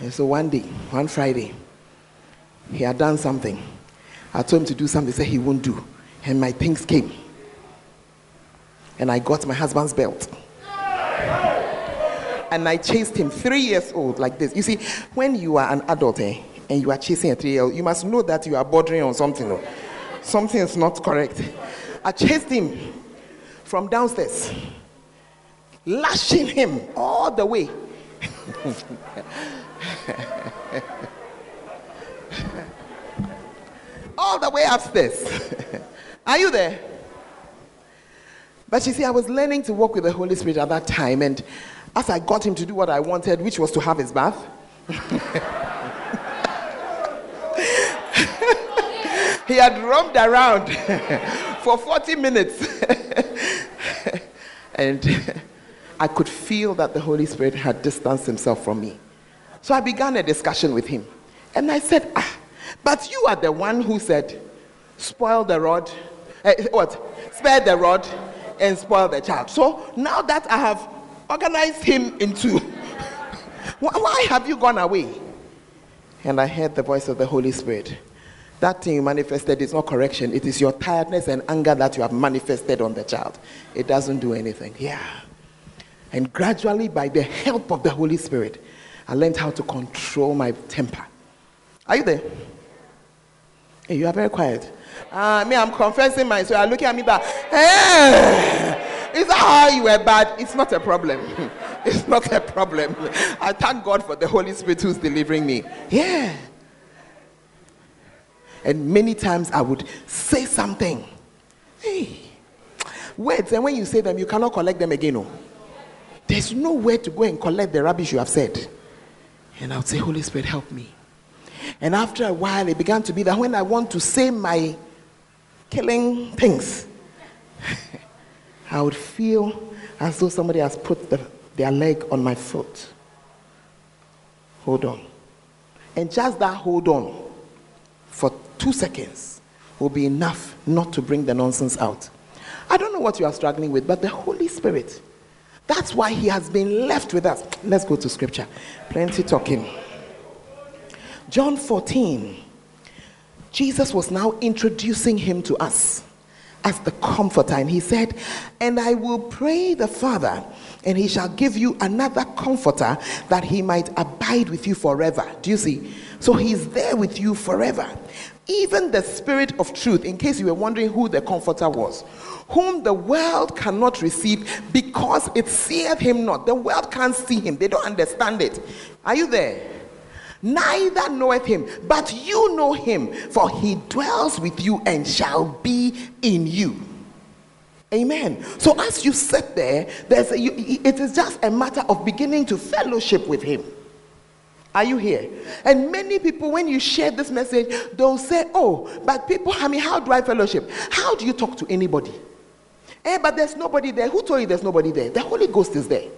Speaker 6: And so one day, one Friday, he had done something. I told him to do something, he said he won't do. And my things came. And I got my husband's belt and I chased him three years old like this. You see, when you are an adult eh, and you are chasing a three year old, you must know that you are bordering on something. No? Something is not correct. I chased him from downstairs, lashing him all the way. all the way upstairs. are you there? But you see, I was learning to walk with the Holy Spirit at that time, and as I got him to do what I wanted, which was to have his bath, he had roamed around for 40 minutes. and I could feel that the Holy Spirit had distanced himself from me. So I began a discussion with him. And I said, ah, but you are the one who said, spoil the rod, uh, what? Spare the rod and spoil the child. So now that I have organized him into. Why have you gone away? And I heard the voice of the Holy Spirit. That thing you manifested is not correction, it is your tiredness and anger that you have manifested on the child. It doesn't do anything. Yeah. And gradually, by the help of the Holy Spirit, I learned how to control my temper. Are you there? Hey, you are very quiet. Uh, me, I'm confessing myself. You are looking at me, but hey, It's how you were bad. It's not a problem. It's not a problem. I thank God for the Holy Spirit who's delivering me. Yeah. And many times I would say something. Hey, words, and when you say them, you cannot collect them again. No. There's nowhere to go and collect the rubbish you have said. And I would say, Holy Spirit, help me. And after a while, it began to be that when I want to say my killing things, I would feel as though somebody has put the, their leg on my foot. Hold on. And just that hold on for two seconds will be enough not to bring the nonsense out. I don't know what you are struggling with, but the Holy Spirit, that's why He has been left with us. Let's go to scripture. Plenty talking. John 14. Jesus was now introducing him to us as the comforter. And he said, And I will pray the Father, and he shall give you another comforter that he might abide with you forever. Do you see? So he's there with you forever. Even the Spirit of truth, in case you were wondering who the comforter was, whom the world cannot receive because it seeth him not. The world can't see him, they don't understand it. Are you there? Neither knoweth him, but you know him, for he dwells with you and shall be in you. Amen. So as you sit there, there's a, you, it is just a matter of beginning to fellowship with him. Are you here? And many people, when you share this message, they'll say, Oh, but people, I mean, how do I fellowship? How do you talk to anybody? Eh, but there's nobody there. Who told you there's nobody there? The Holy Ghost is there.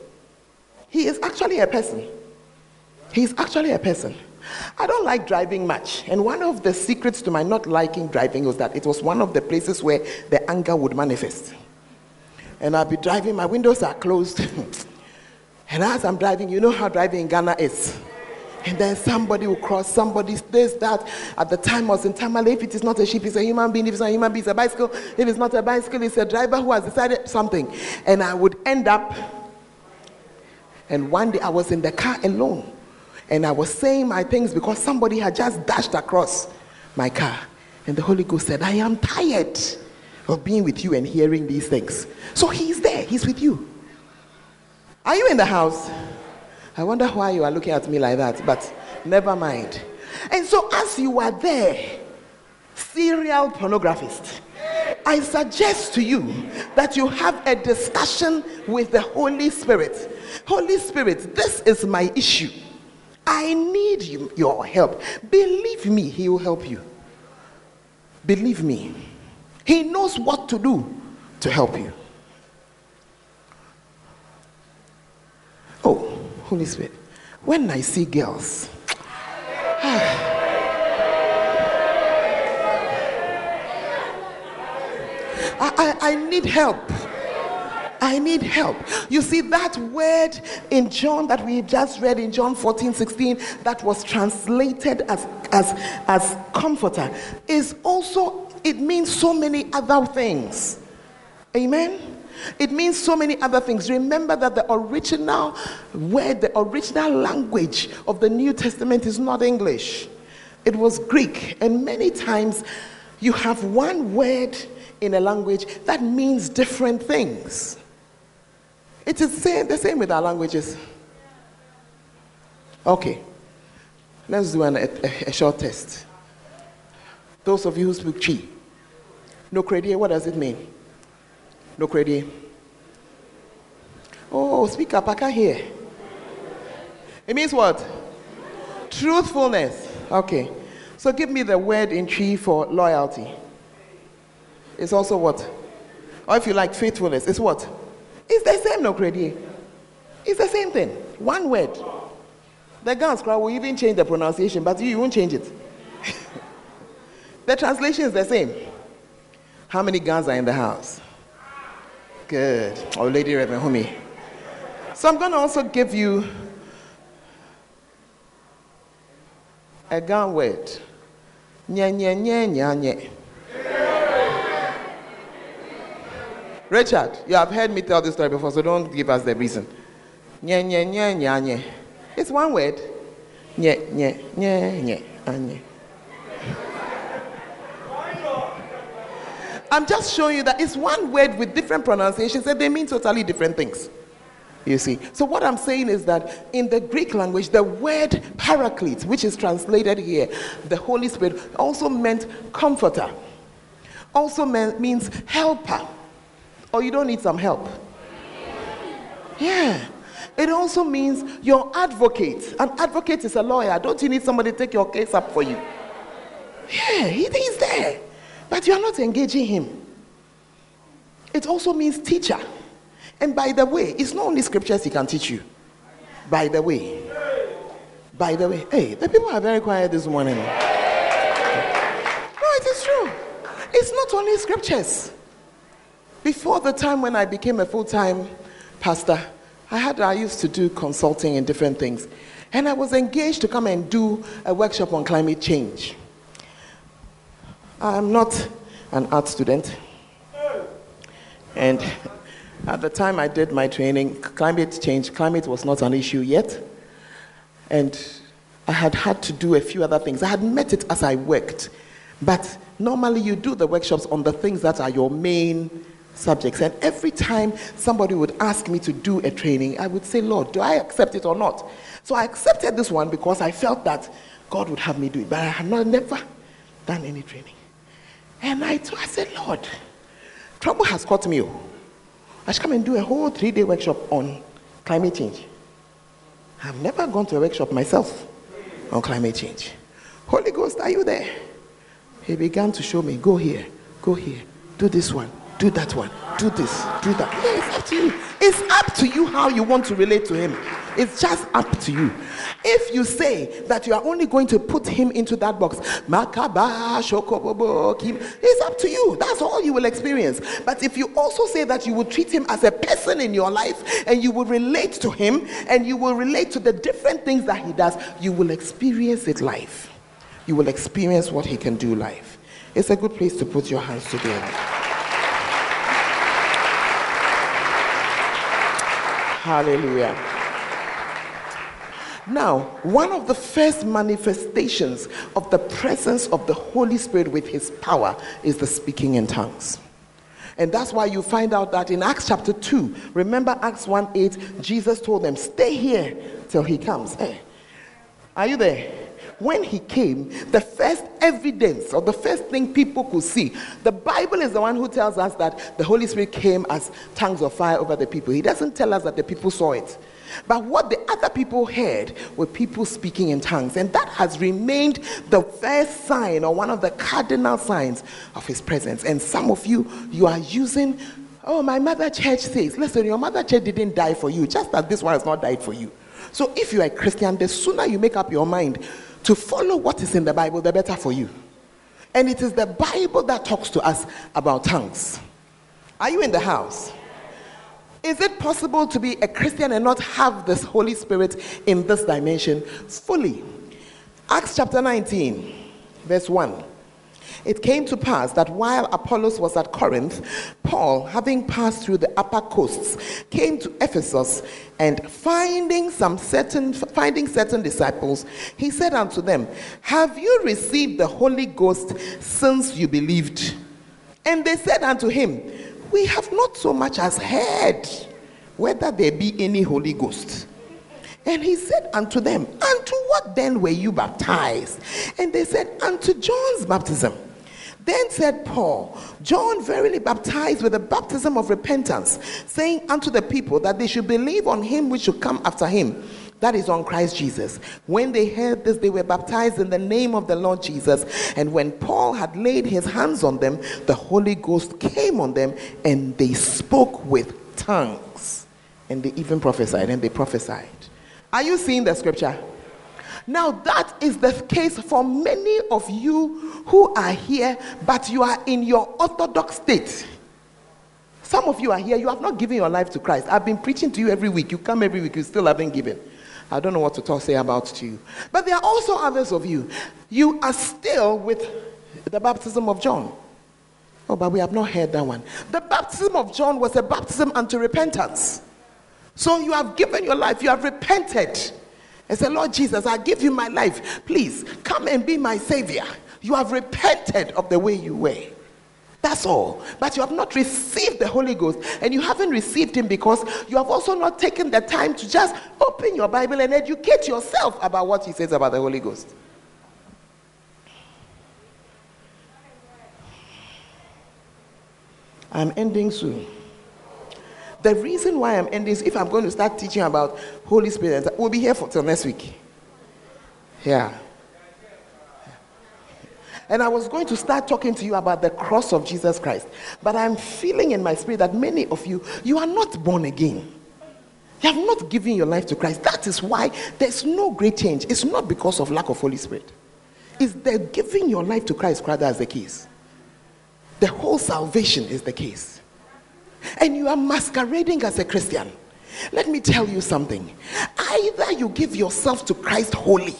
Speaker 6: He is actually a person. He's actually a person. I don't like driving much. And one of the secrets to my not liking driving was that it was one of the places where the anger would manifest. And I'll be driving, my windows are closed. and as I'm driving, you know how driving in Ghana is. And then somebody will cross, somebody this, that. At the time was in Tamale. If it is not a sheep, it's a human being. If it's not a human being, it's a bicycle. If it's not a bicycle, it's a driver who has decided something. And I would end up, and one day I was in the car alone and I was saying my things because somebody had just dashed across my car. And the Holy Ghost said, I am tired of being with you and hearing these things. So he's there, he's with you. Are you in the house? I wonder why you are looking at me like that, but never mind. And so, as you are there, serial pornographist, I suggest to you that you have a discussion with the Holy Spirit. Holy Spirit, this is my issue. I need you, your help. Believe me, He will help you. Believe me. He knows what to do to help you. Oh, Holy Spirit, when I see girls, I, I, I need help. I need help. You see, that word in John that we just read in John 14 16, that was translated as, as, as comforter, is also, it means so many other things. Amen? It means so many other things. Remember that the original word, the original language of the New Testament is not English, it was Greek. And many times you have one word in a language that means different things. It is the same with our languages. Okay. Let's do an, a, a, short test. Those of you who speak Twi, no credit, what does it mean? Nokwaredi. Oh, speak up, I can't hear. It means what? Truthfulness. Okay. So give me the word in Twi for loyalty. It's also what? Or if you like faithfulness, it's what? It's the same, nokwaredi. It's the same thing. One word. The Gas crowd will even change the pronunciation, but you, you won't change it. the translation is the same. How many Gas are in the house? Good. Oh, Lady Reverend Humi. So I'm going to also give you a Ga word. Nye, nye, nye, nye, nye. Richard, you have heard me tell this story before, so don't give us the reason. Nye, nye, nye, nye, nye. It's one word. Nye, nye, nye, nye, nye. I'm just showing you that it's one word with different pronunciations and they mean totally different things. You see. So, what I'm saying is that in the Greek language, the word paraclete, which is translated here, the Holy Spirit, also meant comforter, also meant, means helper. Or you don't need some help. Yeah. It also means your advocate. An advocate is a lawyer. Don't you need somebody to take your case up for you? Yeah, he, he's there. But you are not engaging him. It also means teacher. And by the way, it's not only scriptures he can teach you. By the way. By the way. Hey, the people are very quiet this morning. No, it is true. It's not only scriptures. Before the time when I became a full time pastor, I had I used to do consulting and different things. And I was engaged to come and do a workshop on climate change. I'm not an art student. And at the time I did my training, climate change, climate was not an issue yet. And I had had to do a few other things. I had met it as I worked. But normally you do the workshops on the things that are your main subjects. And every time somebody would ask me to do a training, I would say, Lord, do I accept it or not? So I accepted this one because I felt that God would have me do it. But I had not, never done any training. And I, said, Lord, trouble has caught me. Oh. I should come and do a whole three day workshop on climate change. I've never gone to a workshop myself on climate change. Holy Ghost, are you there? He began to show me, go here, go here, do this one, do that one, do this, do that. Yeah, it's up to you. It's up to you how you want to relate to him. It's just up to you. If you say that you are only going to put him into that box, it's up to you. That's all you will experience. But if you also say that you will treat him as a person in your life and you will relate to him and you will relate to the different things that he does, you will experience it life. You will experience what he can do life. It's a good place to put your hands together. Hallelujah. Now, one of the first manifestations of the presence of the Holy Spirit with his power is the speaking in tongues. And that's why you find out that in Acts chapter 2, remember Acts 1 8, Jesus told them, Stay here till he comes. Hey, are you there? when he came, the first evidence or the first thing people could see, the Bible is the one who tells us that the Holy Spirit came as tongues of fire over the people. He doesn't tell us that the people saw it. But what the other people heard were people speaking in tongues. And that has remained the first sign or one of the cardinal signs of his presence. And some of you, you are using, oh, my mother church says, listen, your mother church didn't die for you, just as this one has not died for you. So if you are a Christian, the sooner you make up your mind to follow what is in the Bible, the better for you. And it is the Bible that talks to us about tongues. Are you in the house? Is it possible to be a Christian and not have this Holy Spirit in this dimension fully? Acts chapter 19, verse 1. It came to pass that while Apollos was at Corinth, Paul, having passed through the upper coasts, came to Ephesus, and finding some certain finding certain disciples, he said unto them, Have you received the Holy Ghost since you believed? And they said unto him, We have not so much as heard whether there be any Holy Ghost. And he said unto them, Unto what then were you baptized? And they said, Unto John's baptism. Then said Paul, John verily baptized with the baptism of repentance, saying unto the people that they should believe on him which should come after him, that is on Christ Jesus. When they heard this, they were baptized in the name of the Lord Jesus. And when Paul had laid his hands on them, the Holy Ghost came on them, and they spoke with tongues. And they even prophesied, and they prophesied. Are you seeing the scripture? Now, that is the case for many of you who are here, but you are in your orthodox state. Some of you are here, you have not given your life to Christ. I've been preaching to you every week. You come every week, you still haven't given. I don't know what to talk, say about to you. But there are also others of you. You are still with the baptism of John. Oh, but we have not heard that one. The baptism of John was a baptism unto repentance. So you have given your life, you have repented. And said, Lord Jesus, I give you my life. Please come and be my savior. You have repented of the way you were. That's all. But you have not received the Holy Ghost, and you haven't received Him because you have also not taken the time to just open your Bible and educate yourself about what He says about the Holy Ghost. I'm ending soon. The reason why I'm ending is if I'm going to start teaching about Holy Spirit, we'll be here for till next week. Yeah. And I was going to start talking to you about the cross of Jesus Christ. But I'm feeling in my spirit that many of you, you are not born again. You have not given your life to Christ. That is why there's no great change. It's not because of lack of Holy Spirit. It's the giving your life to Christ rather as the case. The whole salvation is the case. And you are masquerading as a Christian. Let me tell you something. Either you give yourself to Christ wholly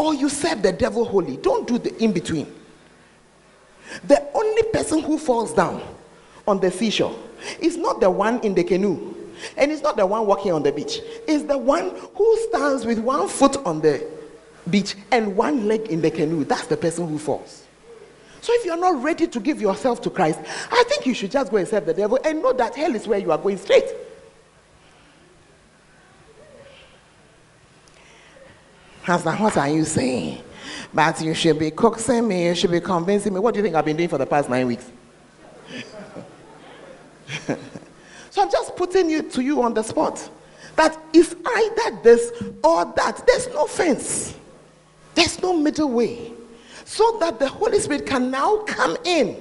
Speaker 6: or you serve the devil wholly. Don't do the in between. The only person who falls down on the seashore is not the one in the canoe, and it's not the one walking on the beach. It's the one who stands with one foot on the beach and one leg in the canoe. That's the person who falls. So if you're not ready to give yourself to Christ, I think you should just go and serve the devil and know that hell is where you are going straight. Pastor, what are you saying? But you should be coaxing me, you should be convincing me. What do you think I've been doing for the past nine weeks? so I'm just putting you to you on the spot. That is either this or that. There's no fence. There's no middle way. So that the Holy Spirit can now come in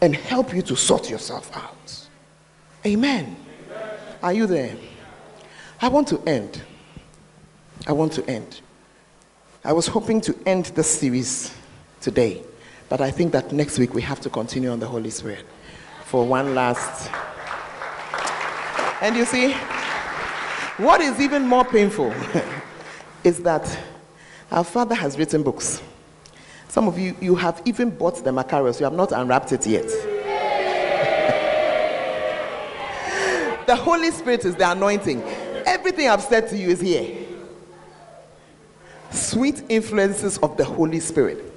Speaker 6: and help you to sort yourself out. Amen. Amen. Are you there? I want to end. I want to end. I was hoping to end this series today, but I think that next week we have to continue on the Holy Spirit for one last. And you see, what is even more painful is that our Father has written books. Some of you, you have even bought the Macarius, you have not unwrapped it yet. the Holy Spirit is the anointing. Everything I've said to you is here sweet influences of the Holy Spirit.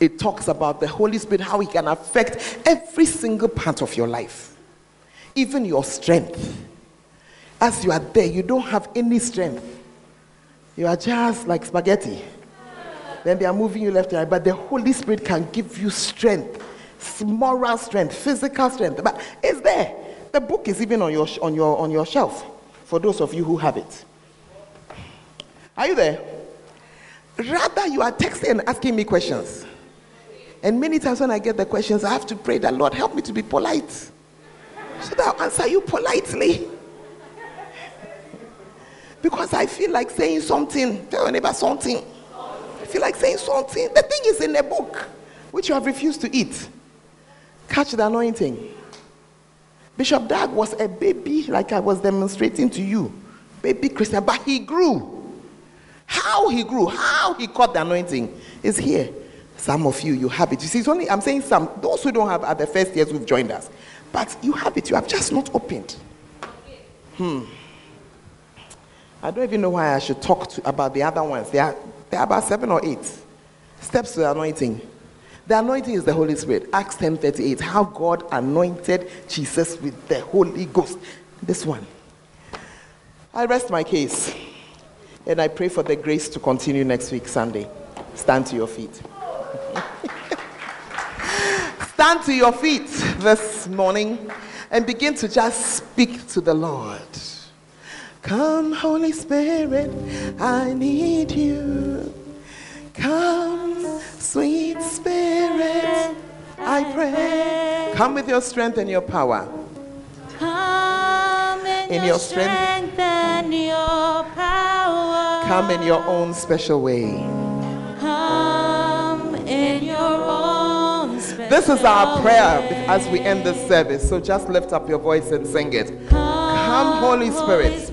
Speaker 6: It talks about the Holy Spirit, how He can affect every single part of your life, even your strength. As you are there, you don't have any strength. You are just like spaghetti. Then they are moving you left and right, but the Holy Spirit can give you strength, moral strength, physical strength. But it's there. The book is even on your, on your, on your shelf for those of you who have it. Are you there? Rather, you are texting and asking me questions. And many times when I get the questions, I have to pray that Lord help me to be polite. So that I'll answer you politely. Because I feel like saying something. Tell your neighbor something. I feel like saying something. The thing is in the book, which you have refused to eat. Catch the anointing. Bishop Dag was a baby, like I was demonstrating to you. Baby Christian, but he grew. How he grew, how he caught the anointing is here. Some of you, you have it. You see, it's only, I'm saying some, those who don't have are the first years who've joined us. But you have it, you have just not opened. Hmm. I don't even know why I should talk to, about the other ones. They are, they are about seven or eight steps to the anointing. The anointing is the Holy Spirit. Acts 10 38. How God anointed Jesus with the Holy Ghost. This one. I rest my case. And I pray for the grace to continue next week, Sunday. Stand to your feet. Stand to your feet this morning and begin to just speak to the Lord. Come, Holy Spirit, I need you. Come, sweet Spirit, I pray. Come with your strength and your power.
Speaker 2: Come in, your,
Speaker 6: strength.
Speaker 2: and your power.
Speaker 6: Come in your own special way.
Speaker 2: Come in your own special
Speaker 6: This is our prayer
Speaker 2: way.
Speaker 6: as we end this service. So just lift up your voice and sing it. Come, Holy Spirit.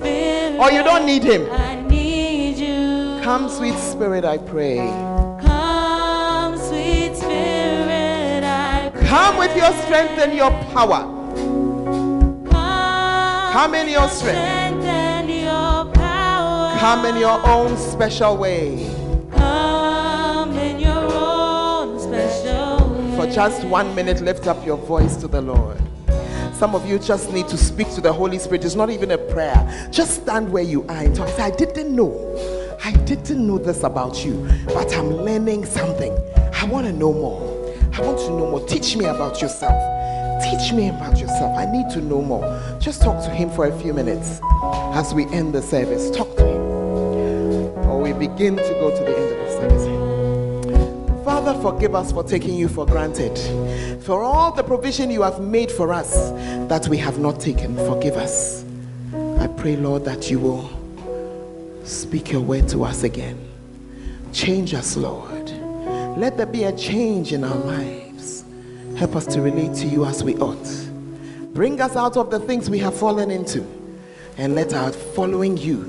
Speaker 6: Or oh, you don't need Him.
Speaker 2: I need you.
Speaker 6: Come, sweet Spirit, I pray.
Speaker 2: Come, sweet spirit, I pray.
Speaker 6: Come with your strength and your power.
Speaker 2: Come,
Speaker 6: in your strength.
Speaker 2: and your power.
Speaker 6: Come in your own special way.
Speaker 2: Come in your own special way.
Speaker 6: For just one minute, lift up your voice to the Lord. Some of you just need to speak to the Holy Spirit. It's not even a prayer. Just stand where you are and talk. Say, I didn't know. I didn't know this about you, but I'm learning something. I want to know more. I want to know more. Teach me about yourself. Teach me about yourself. I need to know more. Just talk to Him for a few minutes as we end the service. Talk to Him. Or we begin to go to the end of the service. Father, forgive us for taking you for granted. For all the provision you have made for us that we have not taken, forgive us. I pray, Lord, that you will speak your word to us again. Change us, Lord. Let there be a change in our lives. Help us to relate to you as we ought. Bring us out of the things we have fallen into and let our following you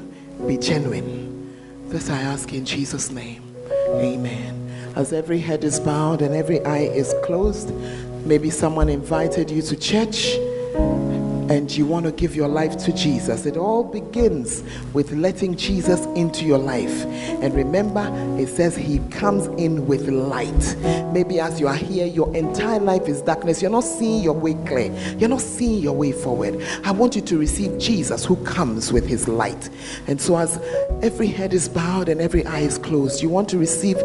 Speaker 6: be genuine. This I ask in Jesus' name. Amen. As every head is bowed and every eye is closed, maybe someone invited you to church Mm. and you want to give your life to Jesus, it all begins with letting Jesus into your life. And remember, it says He comes in with light. Maybe as you are here, your entire life is darkness. You're not seeing your way clear, you're not seeing your way forward. I want you to receive Jesus who comes with His light. And so, as every head is bowed and every eye is closed, you want to receive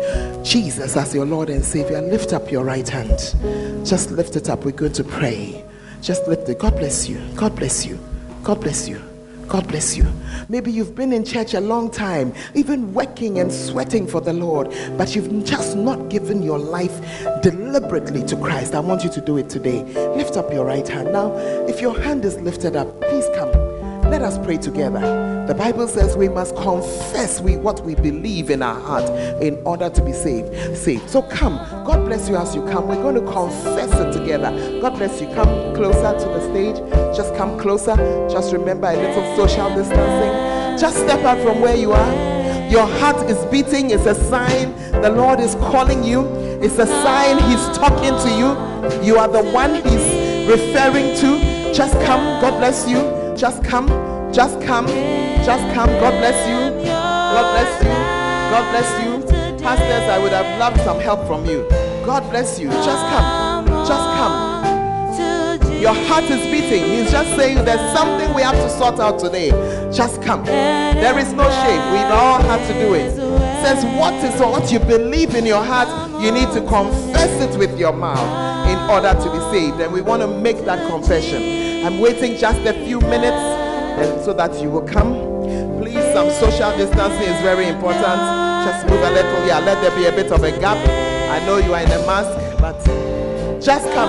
Speaker 6: Jesus as your Lord and Savior, lift up your right hand. Just lift it up. We're going to pray. Just lift it. God bless you. God bless you. God bless you. God bless you. Maybe you've been in church a long time, even working and sweating for the Lord, but you've just not given your life deliberately to Christ. I want you to do it today. Lift up your right hand. Now, if your hand is lifted up, please come. Let us pray together. The Bible says we must confess we, what we believe in our heart in order to be saved. Saved. So come. God bless you as you come. We're going to confess it together. God bless you. Come closer to the stage. Just come closer. Just remember a little social distancing. Just step out from where you are. Your heart is beating. It's a sign the Lord is calling you. It's a sign He's talking to you. You are the one He's referring to. Just come. God bless you. Just come. Just come. Just come. God bless you. God bless you. God bless you. Pastors, I would have loved some help from you. God bless you. Just come. Just come. Your heart is beating. He's just saying there's something we have to sort out today. Just come. There is no shame. We've all had to do it says what is what you believe in your heart, you need to confess it with your mouth in order to be saved. And we want to make that confession. I'm waiting just a few minutes and so that you will come. Please, some social distancing is very important. Just move a little. Yeah, let there be a bit of a gap. I know you are in a mask, but just come.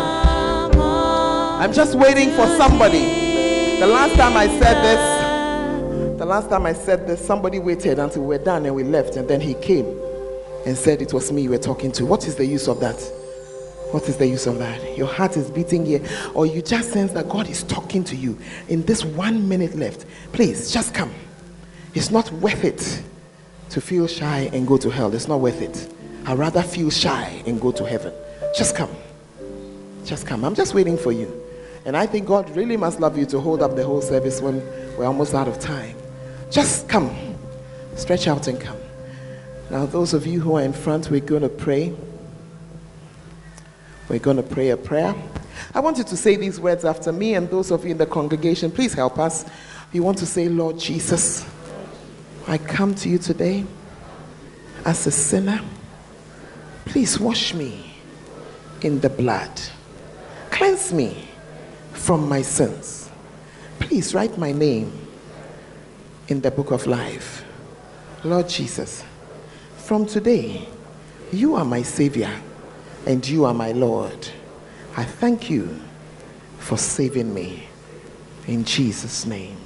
Speaker 6: I'm just waiting for somebody. The last time I said this, the last time I said this, somebody waited until we were done and we left, and then he came and said it was me you were talking to. What is the use of that? What is the use of that? Your heart is beating here, or you just sense that God is talking to you in this one minute left. Please, just come. It's not worth it to feel shy and go to hell. It's not worth it. I'd rather feel shy and go to heaven. Just come. Just come. I'm just waiting for you. And I think God really must love you to hold up the whole service when we're almost out of time. Just come. Stretch out and come. Now, those of you who are in front, we're going to pray. We're going to pray a prayer. I want you to say these words after me, and those of you in the congregation, please help us. You want to say, Lord Jesus, I come to you today as a sinner. Please wash me in the blood, cleanse me from my sins. Please write my name in the book of life. Lord Jesus, from today, you are my Savior and you are my Lord. I thank you for saving me. In Jesus' name.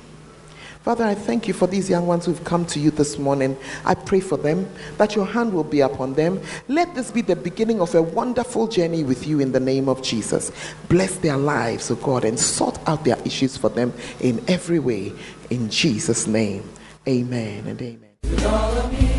Speaker 6: Father, I thank you for these young ones who've come to you this morning. I pray for them that your hand will be upon them. Let this be the beginning of a wonderful journey with you in the name of Jesus. Bless their lives, O oh God, and sort out their issues for them in every way. In Jesus' name, amen and amen.